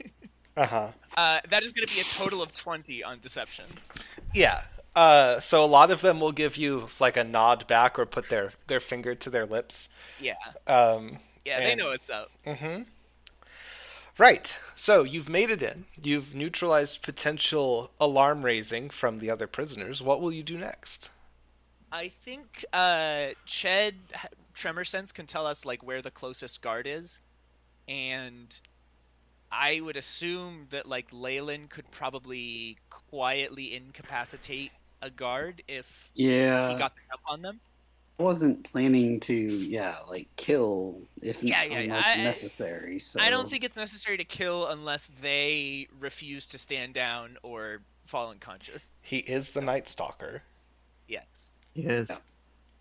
Uh huh. Uh, that is going to be a total of twenty on deception. Yeah. Uh, so a lot of them will give you like a nod back or put their, their finger to their lips. Yeah, Um, yeah, they know what's up. mm-hmm. Right. So you've made it in. You've neutralized potential alarm raising from the other prisoners. What will you do next? I think uh, Ched Tremor Sense can tell us like where the closest guard is, and I would assume that like Leyland could probably quietly incapacitate a guard if Yeah. he got the jump on them. I wasn't planning to, yeah, like kill if Yeah, yeah, unless I- necessary. So I don't think it's necessary to kill unless they refuse to stand down or fall unconscious. He is the Night Stalker. Yes. Yes. Yeah.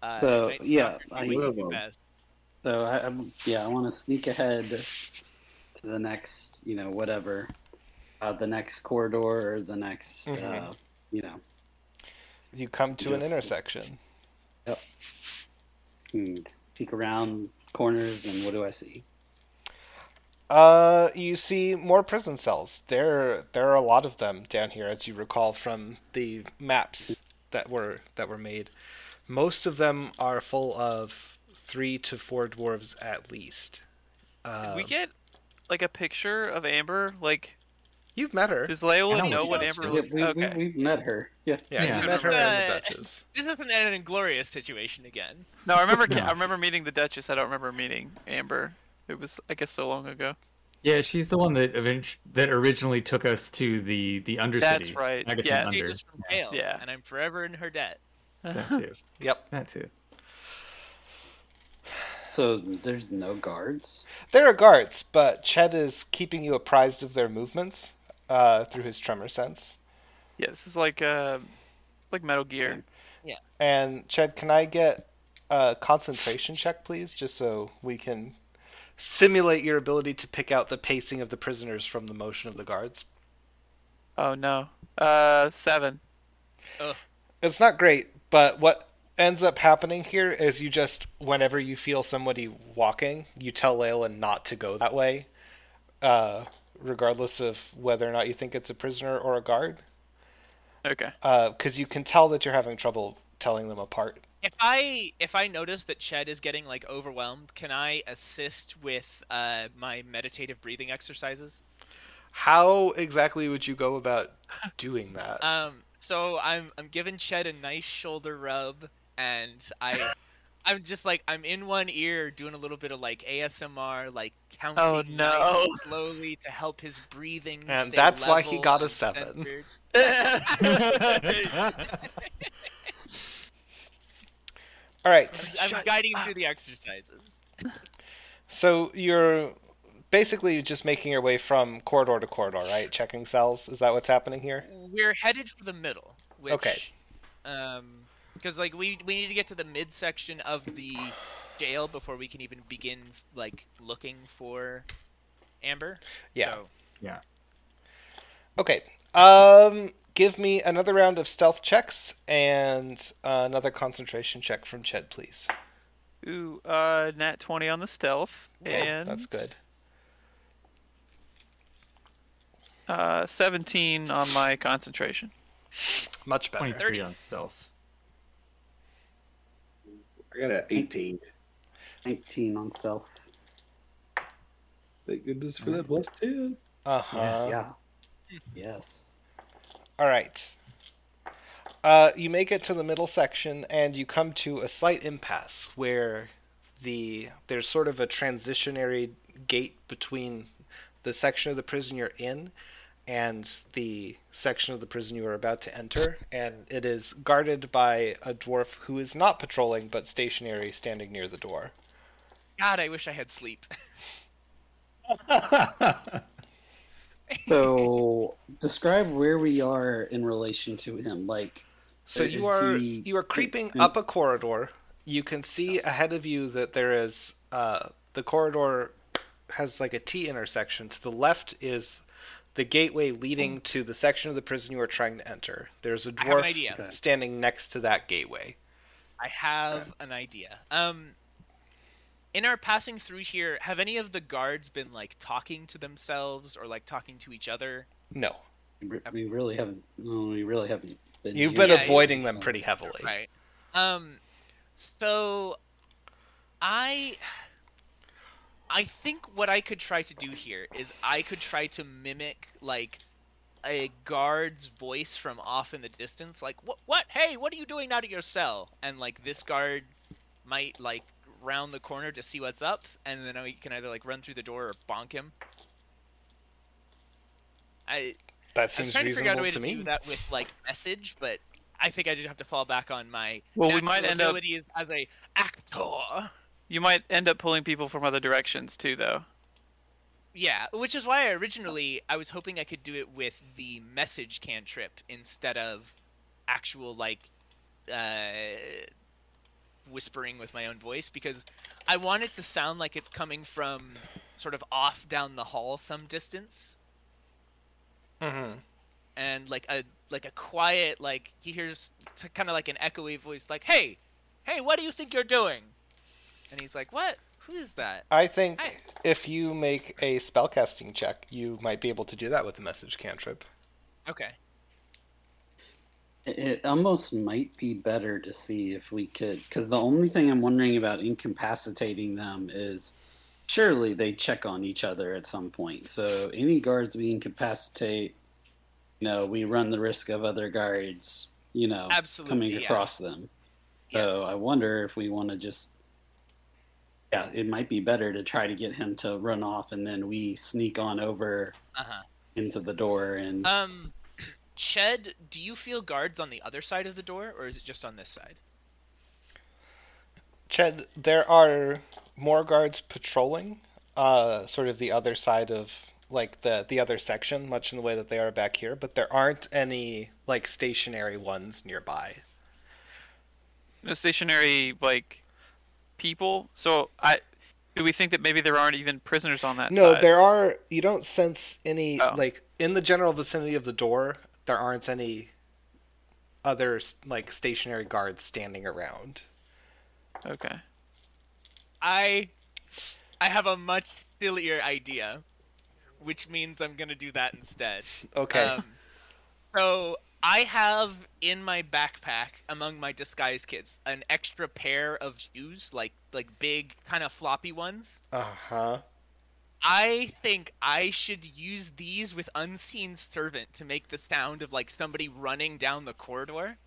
Uh, So, yeah, Stalker I- doing One of the them. best. So I, I'm, yeah, I want to sneak ahead to the next, you know, whatever, uh, the next corridor or the next, uh, Mhm. you know, You come to an Yes. intersection. hmm, peek around corners and what do I see? Uh, you see more prison cells. There, there are a lot of them down here, as you recall from the maps that were that were made. Most of them are full of three to four dwarves at least. Did Um, we get like a picture of Amber? Like, You've met her. does I Layla know know she what does. Amber? Yeah, looks we, okay. we, we've met her. Yeah. Yeah, Yeah. you met her and the Uh, Duchess. This isn't an inglorious situation again. No, I remember. No. I remember meeting the Duchess. I don't remember meeting Amber. It was, I guess, so long ago. Yeah, she's the one that event- that originally took us to the the Undercity. That's right. Agathon Yeah. Under. Jesus from jail. Yeah. And I'm forever in her debt. That too. Yep. That too. So there's no guards. There are guards, but Ched is keeping you apprised of their movements uh, through his tremor sense. yeah, this is like uh, like Metal Gear. Yeah. And Ched, can I get a concentration check, please, just so we can simulate your ability to pick out the pacing of the prisoners from the motion of the guards? Oh no. Uh, seven. It's not great, but what ends up happening here is you just, whenever you feel somebody walking, you tell Layla not to go that way, uh, regardless of whether or not you think it's a prisoner or a guard. Okay. because you can tell that you're having trouble telling them apart. If I if I notice that Ched is getting like overwhelmed, can I assist with uh, my meditative breathing exercises? How exactly would you go about doing that? Um, so I'm I'm giving Ched a nice shoulder rub, and I I'm just like I'm in one ear doing a little bit of like ASMR, like counting Oh, no. slowly to help his breathing. And that's why he got a seven. All right. I'm guiding him through the exercises. So you're basically just making your way from corridor to corridor, right? Checking cells. Is that what's happening here? We're headed for the middle, which Okay. um because like we we need to get to the midsection of the jail before we can even begin like looking for Amber. Yeah. So, Okay. Um, give me another round of stealth checks and uh, another concentration check from Ched, please. Ooh, uh, nat 20 on the stealth. And That's good. Uh, 17 on my concentration. Much better. 23 on stealth. I got an 18. 19 on stealth. Thank goodness for that plus 10. Uh huh. yeah. Yes. All right. Uh, you make it to the middle section, and you come to a slight impasse where the there's sort of a transitionary gate between the section of the prison you're in and the section of the prison you are about to enter, and it is guarded by a dwarf who is not patrolling but stationary, standing near the door. God, I wish I had sleep. So, describe where we are in relation to him. Like, So you are he- you are creeping up a corridor. You can see ahead of you that there is uh, the corridor has like a T intersection. To the left is the gateway leading to the section of the prison you are trying to enter. There's a have dwarf idea. Standing next to that gateway. I have an idea. Um, in our passing through here, have any of the guards been like talking to themselves or like talking to each other? No, we we really haven't. No, we really haven't. Been you've here. been Yeah, avoiding them pretty heavily. Right. Um, so I I think what I could try to do here is I could try to mimic like a guard's voice from off in the distance, like what what hey, what are you doing out of your cell? And like this guard might like round the corner to see what's up, and then we can either like run through the door or bonk him. I That I was seems trying to figure out a reasonable way to to me. do that with like message, but I think I just have to fall back on my Well, we might end up- as a actor. You might end up pulling people from other directions too, though. Yeah, which is why I originally I was hoping I could do it with the message cantrip instead of actual like uh, whispering with my own voice because I want it to sound like it's coming from sort of off down the hall some distance. Hmm and like a like a quiet like he hears t- kind of like an echoey voice like hey! Hey what do you think you're doing and he's like what who is that I think Hi. if you make a spellcasting check, you might be able to do that with the message cantrip. okay It, it almost might be better to see if we could, because the only thing I'm wondering about incapacitating them is surely they check on each other at some point. So any guards we incapacitate, you know, we run the risk of other guards, you know, Absolutely, coming yeah. across them. yes So I wonder if we want to just, yeah, it might be better to try to get him to run off and then we sneak on over uh-huh into the door and. Um, Ched, do you feel guards on the other side of the door, or is it just on this side? Ched, there are more guards patrolling, uh, sort of the other side of like the the other section, much in the way that they are back here. But there aren't any like stationary ones nearby. No stationary like people. So I do we think that maybe there aren't even prisoners on that no, side? there are. You don't sense any Oh. like in the general vicinity of the door. There aren't any other like stationary guards standing around. Okay. I, I have a much sillier idea, which means I'm gonna do that instead. Okay. Um, so I have in my backpack among my disguise kits an extra pair of shoes, like like big kind of floppy ones. Uh huh. I think I should use these with unseen servant to make the sound of like somebody running down the corridor.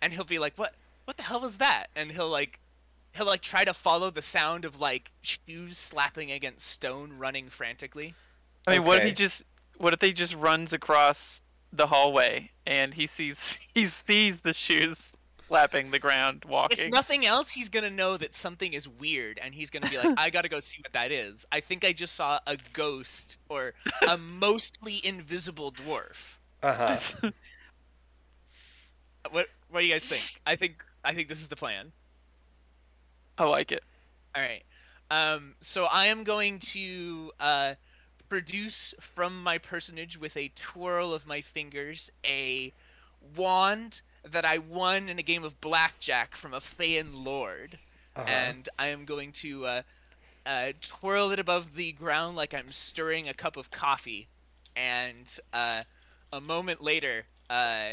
And he'll be like, "What? What the hell was that?" And he'll like, he'll like try to follow the sound of like shoes slapping against stone, running frantically. I mean, what if he Okay. just what if he just runs across the hallway and he sees he sees the shoes slapping the ground walking. If nothing else, he's gonna know that something is weird, and he's gonna be like, "I gotta go see what that is." I think I just saw a ghost or a mostly invisible dwarf. Uh huh. What What do you guys think? I think I think this is the plan. I like it. All right. Um, so I am going to uh, produce from my personage with a twirl of my fingers a wand that I won in a game of blackjack from a Feyan lord, Uh-huh. and I am going to uh, uh, twirl it above the ground like I'm stirring a cup of coffee, and uh, a moment later, uh,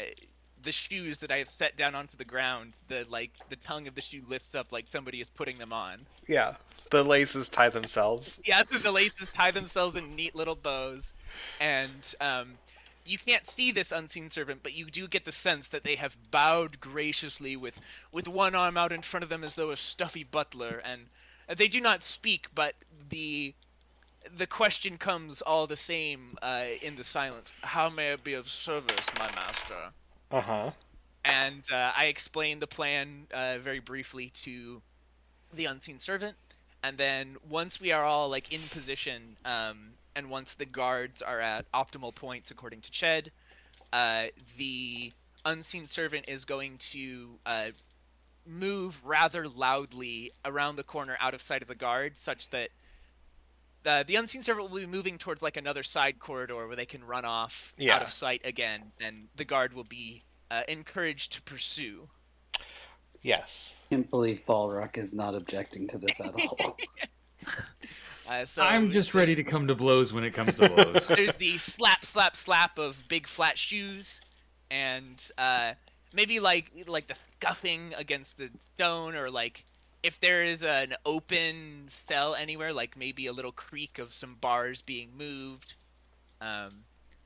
the shoes that I have set down onto the ground, the like the tongue of the shoe lifts up like somebody is putting them on. Yeah. The laces tie themselves. Yeah, the laces tie themselves in neat little bows, and um, you can't see this unseen servant, but you do get the sense that they have bowed graciously with with one arm out in front of them as though a stuffy butler, and they do not speak, but the the question comes all the same uh, in the silence. How may I be of service, my master? Uh huh. and uh, I explained the plan uh, very briefly to the unseen servant. And then once we are all like in position, um, and once the guards are at optimal points according to Ched, uh, the unseen servant is going to uh, move rather loudly around the corner out of sight of the guard, such that uh, the unseen servant will be moving towards like another side corridor where they can run off out of sight again, and the guard will be uh, encouraged to pursue. Yes. can't believe Balrock is not objecting to this at all. Uh, so I'm just ready to come to blows when it comes to blows. There's the slap, slap, slap of big flat shoes, and uh, maybe like like the scuffing against the stone, or like if there is an open cell anywhere, like maybe a little creak of some bars being moved. Um,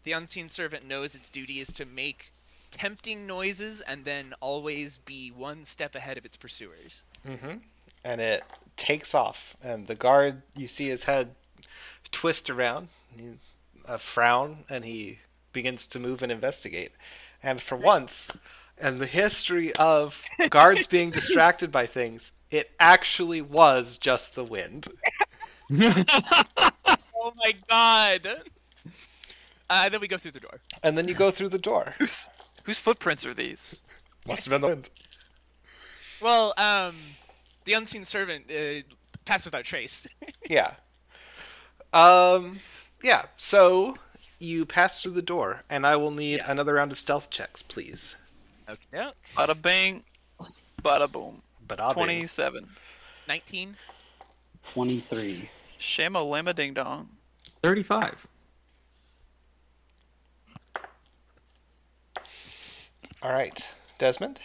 the unseen servant knows its duty is to make tempting noises and then always be one step ahead of its pursuers. Mm-hmm. And it takes off, and the guard, you see his head twist around, he- a frown, and he begins to move and investigate. And for once, in the history of guards being distracted by things, it actually was just the wind. Oh my god! Uh, then we go through the door. And then you go through the door. Whose whose footprints are these? Must have been the wind. Well, um, the unseen servant uh, passed without trace. Yeah. Um. Yeah. So you pass through the door, and I will need Yeah. another round of stealth checks, please. Okay. Bada bang, bada boom. But I'll. Twenty-seven. 19. 23. Shama lama ding dong. 35. All right, Desmond.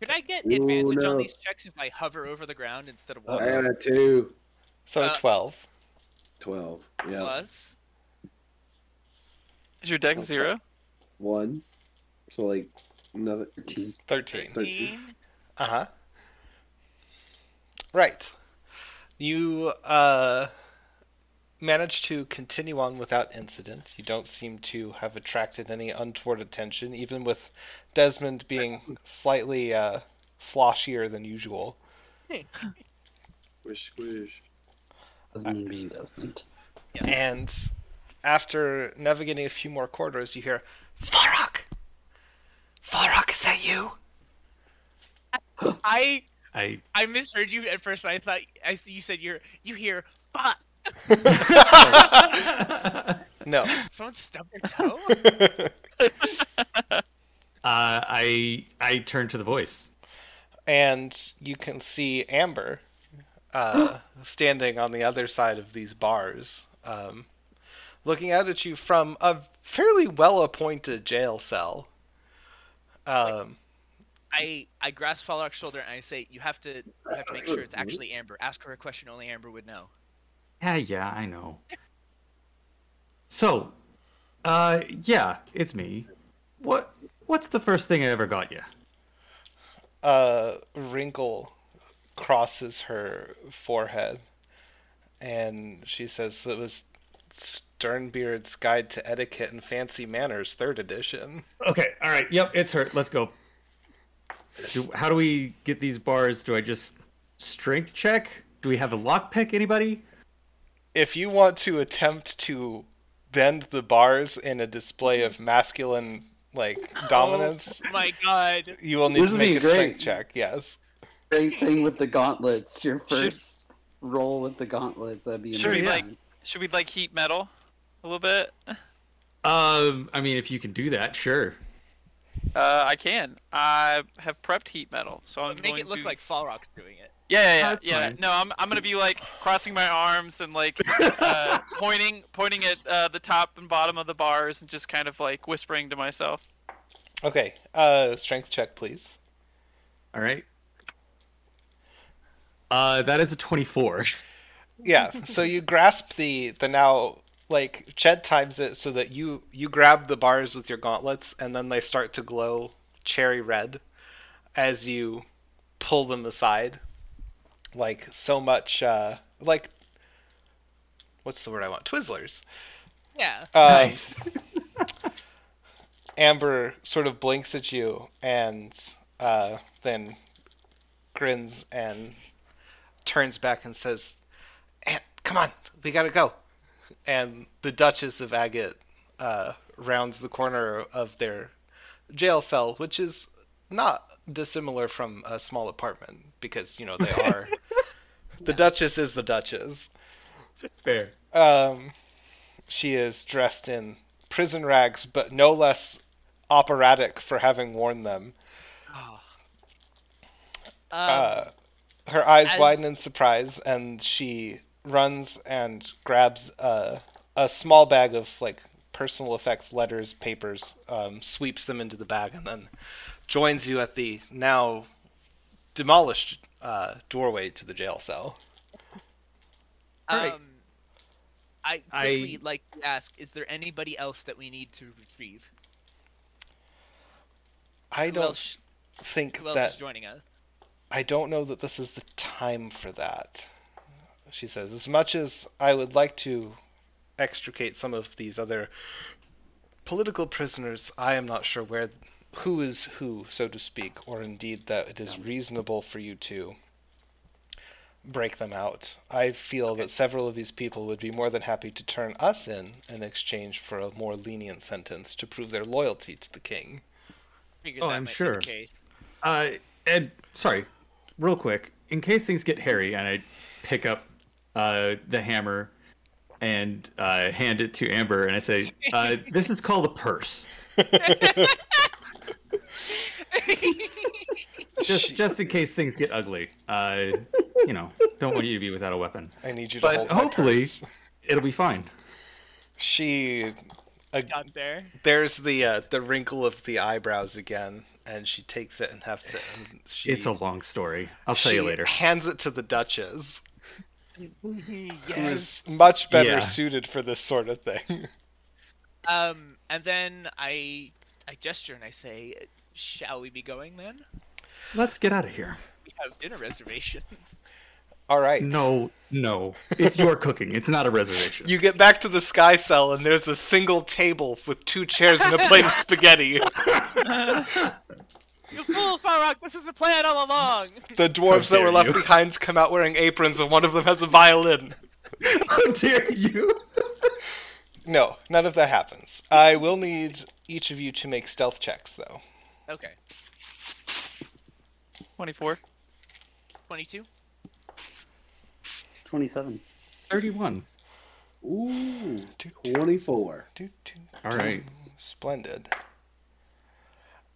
Could I get Ooh, advantage on these checks if I hover over the ground instead of I walking? got a two. So Uh, twelve. 12. Yeah. Plus, Is your deck zero? One. So, like, another. Thirteen. Thirteen. 13. Uh huh. Right. You uh manage to continue on without incident. You don't seem to have attracted any untoward attention, even with Desmond being slightly uh, sloshier than usual. Squish, squish. Desmond being Desmond. And after navigating a few more corridors, you hear, Farok! Farok, is that you? I I I misheard you at first. I thought I you said you're you hear fuck. No. Someone stubbed their toe. uh, I I turn to the voice. and you can see Amber uh, standing on the other side of these bars, um, looking out at you from a fairly well appointed jail cell. Um, I I grasp Falrock's shoulder and I say, "You have to you have to make sure it's actually Amber. Ask her a question only Amber would know." Yeah, yeah, I know. So, uh, yeah, it's me. What? What's the first thing I ever got you? a wrinkle crosses her forehead, and she says it was Sternbeard's Guide to Etiquette and Fancy Manners, third edition. Okay, all right. Yep, it's her. Let's go. Do, how do we get these bars? Do I just strength check? Do we have a lockpick? Anybody? If you want to attempt to bend the bars in a display of masculine like dominance, Oh my god. you will need This to make a strength check. Yes. Great thing with the gauntlets. Your Should- first roll with the gauntlets. That'd be Should we, like- Should we like heat metal a little bit? Um, I mean, if you can do that, sure. Uh, I can. I have prepped heat metal, so I'm Make going it look to... like Falrock's doing it. Yeah, yeah, yeah. Yeah. No, I'm, I'm gonna be like crossing my arms and like uh, pointing pointing at uh, the top and bottom of the bars and just kind of like whispering to myself. Okay. Uh, strength check, please. All right. Uh, that is a twenty-four. Yeah. So you grasp the the now like Ched times it so that you you grab the bars with your gauntlets and then they start to glow cherry red as you pull them aside. Like so much uh like what's the word I want? Twizzlers. Yeah. Um, Amber sort of blinks at you and uh, then grins and turns back and says, "Aunt, come on, we gotta go. And the Duchess of Agate uh, rounds the corner of their jail cell, which is not dissimilar from a small apartment because, you know, they are. The Duchess is the Duchess. Fair. Um, she is dressed in prison rags, but no less operatic for having worn them. Um, Uh, her eyes as- widen in surprise, and she runs and grabs a, a small bag of like personal effects, letters, papers, um, sweeps them into the bag, and then joins you at the now demolished uh, doorway to the jail cell. Um, I I- quickly like to ask: Is there anybody else that we need to retrieve? I Who don't else, think who else that is joining us? I don't know that this is the time for that. She says, as much as I would like to extricate some of these other political prisoners, I am not sure where who is who, so to speak, or indeed that it is reasonable for you to break them out. I feel that several of these people would be more than happy to turn us in in exchange for a more lenient sentence to prove their loyalty to the king. Oh, that I'm sure. the case. Uh, Ed, sorry, real quick, in case things get hairy, and I pick up uh, the hammer and uh, hand it to Amber, and I say, uh, "This is called a purse." just, just in case things get ugly. Uh, you know, don't want you to be without a weapon. I need you to But hold my hopefully- purse. It'll be fine. She uh, Got there. there's the uh, the wrinkle of the eyebrows again, and she takes it and hefts it. And she, It's a long story. I'll tell you later. hands it to the Duchess, who yes. is much better Yeah. suited for this sort of thing. Um, and then I I gesture and I say, "Shall we be going then? Let's get out of here. We have dinner reservations." All right. No, no, it's your cooking. It's not a reservation. You get back to the sky cell, and there's a single table with two chairs and a plate of spaghetti. you fool, Falrock! This is the plan all along. The dwarves that were left you. behind come out wearing aprons, and one of them has a violin. How dare you? No, none of that happens. I will need each of you to make stealth checks, though. Okay, Twenty-four. twenty-two. Twenty-seven. Thirty-one. Ooh, 24. Do, do, All do. right. Splendid.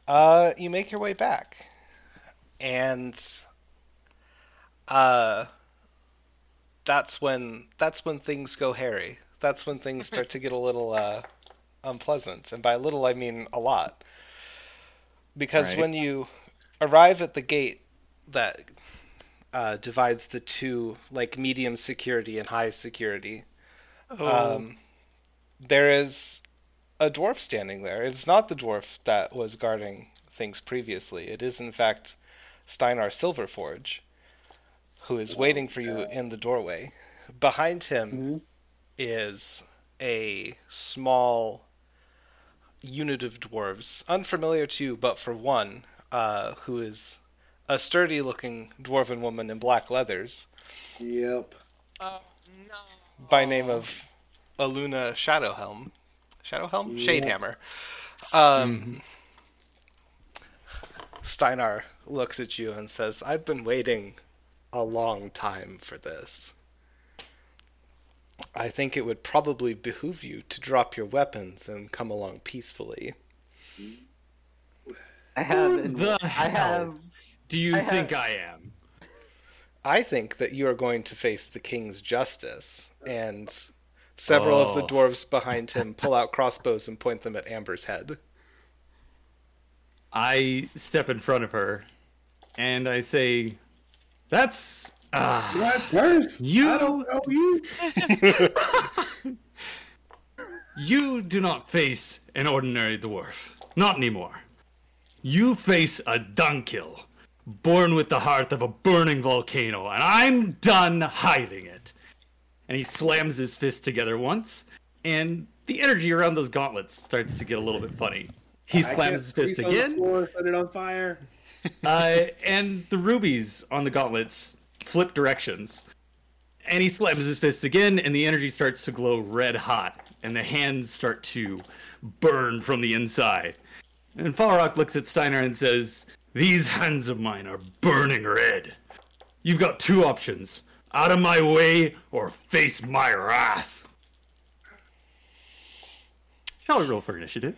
Uh, you make your way back, and uh, that's when that's when things go hairy. that's when things start to get a little uh, unpleasant, and by little I mean a lot. Because Right. when you arrive at the gate that uh, divides the two, like medium security and high security, Oh, um, there is a dwarf standing there. It's not the dwarf that was guarding things previously. It is, in fact, Steinar Silverforge, who is waiting for you in the doorway. Behind him is a small unit of dwarves, unfamiliar to you, but for one, uh, who is a sturdy looking dwarven woman in black leathers Yep. Oh no. by name of Aluna Shadowhelm. Shadowhelm? Yeah. Shadehammer. Um, Steinar looks at you and says, I've been waiting a long time for this. I think it would probably behoove you to drop your weapons and come along peacefully. I have. the I have. Do you I have- think I am? I think that you are going to face the king's justice, and several of the Oh. dwarves behind him pull out crossbows and point them at Amber's head. I step in front of her and I say, That's. Ah. What first? You- I don't know you. You do not face an ordinary dwarf. Not anymore. You face a Dunkil, born with the heart of a burning volcano, and I'm done hiding it. And he slams his fist together once, and the energy around those gauntlets starts to get a little bit funny. He slams his fist squeeze on the again, floor, set it on fire. uh, and the rubies on the gauntlets flip directions. And he slams his fist again, and the energy starts to glow red hot, and the hands start to burn from the inside. And Falrock looks at Steinar and says, These hands of mine are burning red. You've got two options out of my way or face my wrath. Shall we roll for initiative?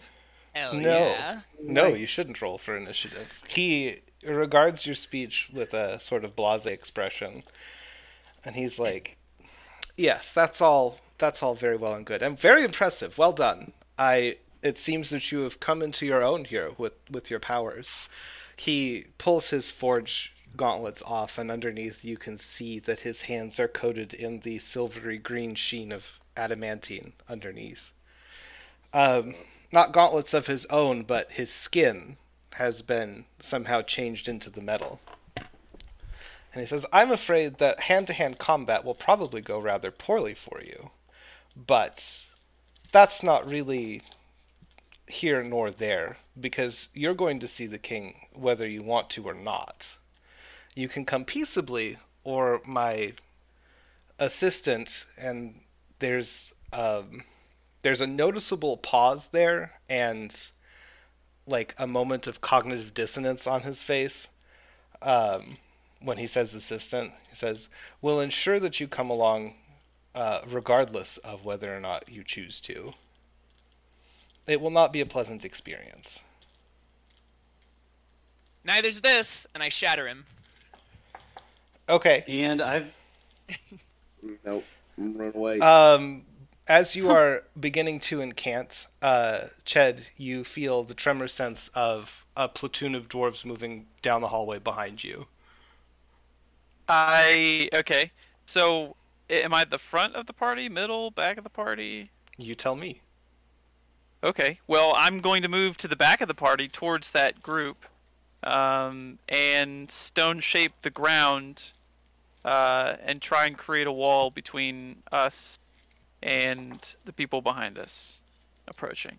Hell No. yeah. No, you shouldn't roll for initiative. He regards your speech with a sort of blase expression, and he's like, "Yes, that's all. That's all very well and good, and very impressive. Well done. I. It seems that you have come into your own here with with your powers." He pulls his forge gauntlets off, and underneath you can see that his hands are coated in the silvery green sheen of adamantine underneath. Um, not gauntlets of his own, but his skin has been somehow changed into the metal. And he says, I'm afraid that hand to hand combat will probably go rather poorly for you. But that's not really here nor there, because you're going to see the king whether you want to or not. You can come peaceably, or my assistant, and there's um, there's a noticeable pause there and like a moment of cognitive dissonance on his face um, when he says assistant he says we'll ensure that you come along uh, regardless of whether or not you choose to it will not be a pleasant experience Neither's this, and I shatter him. okay And I've. Nope. Run away. Um, as you are beginning to encant, uh, Ched, you feel the tremor sense of a platoon of dwarves moving down the hallway behind you. I okay. So, am I at the front of the party, middle, back of the party? You tell me. Okay. Well, I'm going to move to the back of the party towards that group, um, and stone shape the ground, uh, and try and create a wall between us and the people behind us approaching.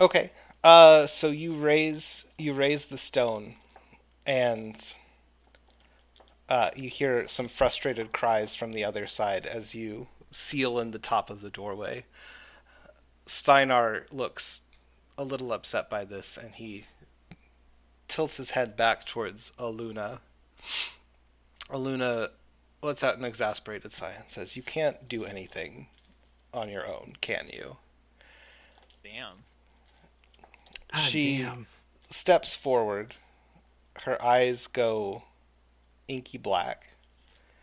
Okay. Uh, so you raise you raise the stone, and uh, you hear some frustrated cries from the other side as you seal in the top of the doorway. Steinar looks a little upset by this, and he tilts his head back towards Aluna. Aluna lets out an exasperated sigh and says, "You can't do anything on your own, can you?" Damn. she damn. steps forward. Her eyes go inky black,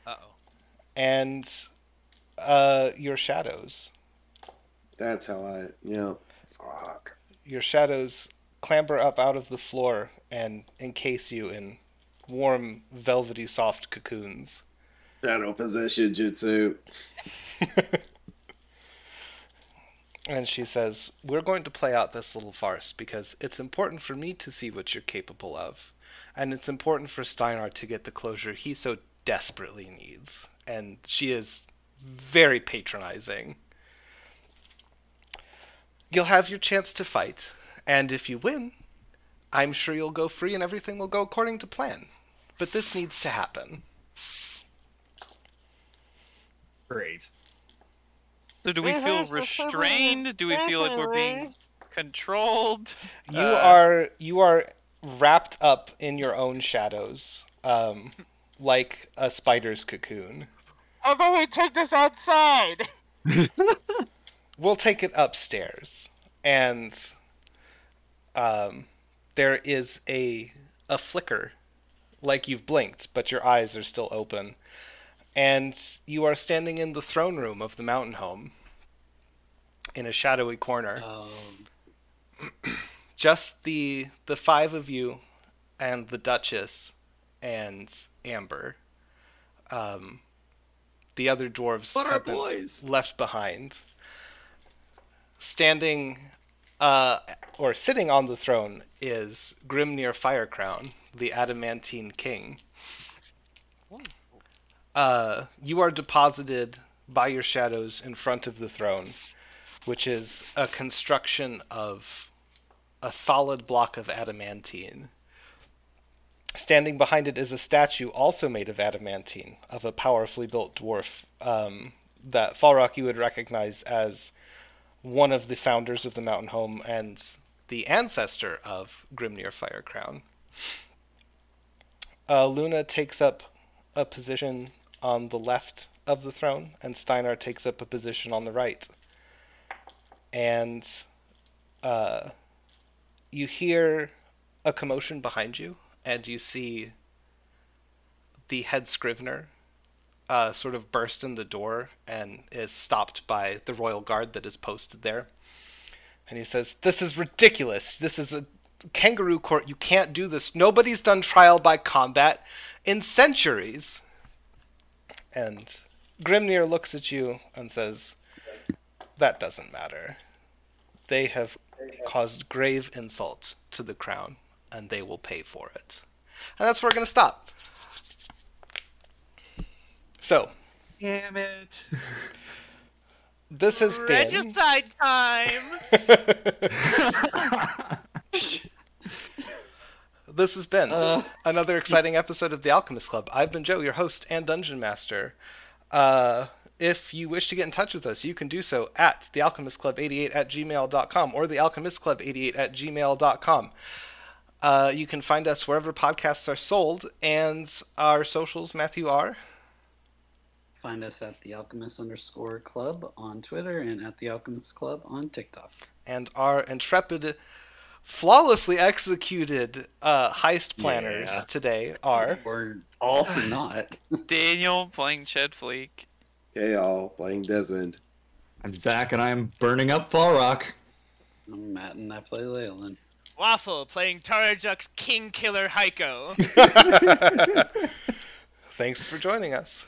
Uh oh. and uh, your shadows. That's how I, you know, fuck. Your shadows clamber up out of the floor and encase you in warm, velvety, soft cocoons. Shadow possession jutsu. And she says, We're going to play out this little farce because it's important for me to see what you're capable of. And it's important for Steinar to get the closure he so desperately needs. And she is very patronizing. You'll have your chance to fight, and if you win, I'm sure you'll go free and everything will go according to plan. But this needs to happen. Great. So do we feel restrained? Do we feel like we're being controlled? You Uh, are you are wrapped up in your own shadows, um, like a spider's cocoon. How about we take this outside? We'll take it upstairs, and um, there is a a flicker, like you've blinked, but your eyes are still open, and you are standing in the throne room of the mountain home, in a shadowy corner. Um, just the the five of you and the Duchess and Amber. Um, the other dwarves What are have been boys? left behind. Standing, uh, or sitting on the throne is Grimnir Firecrown, the Adamantine King. Uh, you are deposited by your shadows in front of the throne, which is a construction of a solid block of adamantine. Standing behind it is a statue also made of adamantine of a powerfully built dwarf um, that Falrock you would recognize as one of the founders of the mountain home and the ancestor of Grimnir Firecrown. Uh, Luna takes up a position on the left of the throne, and Steinar takes up a position on the right. And uh, you hear a commotion behind you, and you see the head scrivener uh, sort of burst in the door and is stopped by the royal guard that is posted there. And he says, This is ridiculous. This is a kangaroo court. You can't do this. Nobody's done trial by combat in centuries. And Grimnir looks at you and says, That doesn't matter. They have caused grave insult to the crown, and they will pay for it. And that's where we're going to stop. So, Damn it. this has been. Regicide time! This has been Uh. another exciting episode of The Alchemist Club. I've been Joe, your host and dungeon master. Uh, if you wish to get in touch with us, you can do so at thealchemistclub88 at gmail.com or thealchemistclub88 at gmail.com. Uh, you can find us wherever podcasts are sold, and our socials, Matthew, are. find us at the Alchemist underscore club on Twitter and at the Alchemist Club on TikTok. and our intrepid, flawlessly executed uh, heist planners Yeah. today are. Or all or not. Daniel playing Ched Fleek. Hey y'all, playing Desmond. I'm Zach, and I'm burning up Falrock. I'm Matt and I play Leyland. Waffle playing Terrajux King Killer Heiko. Thanks for joining us.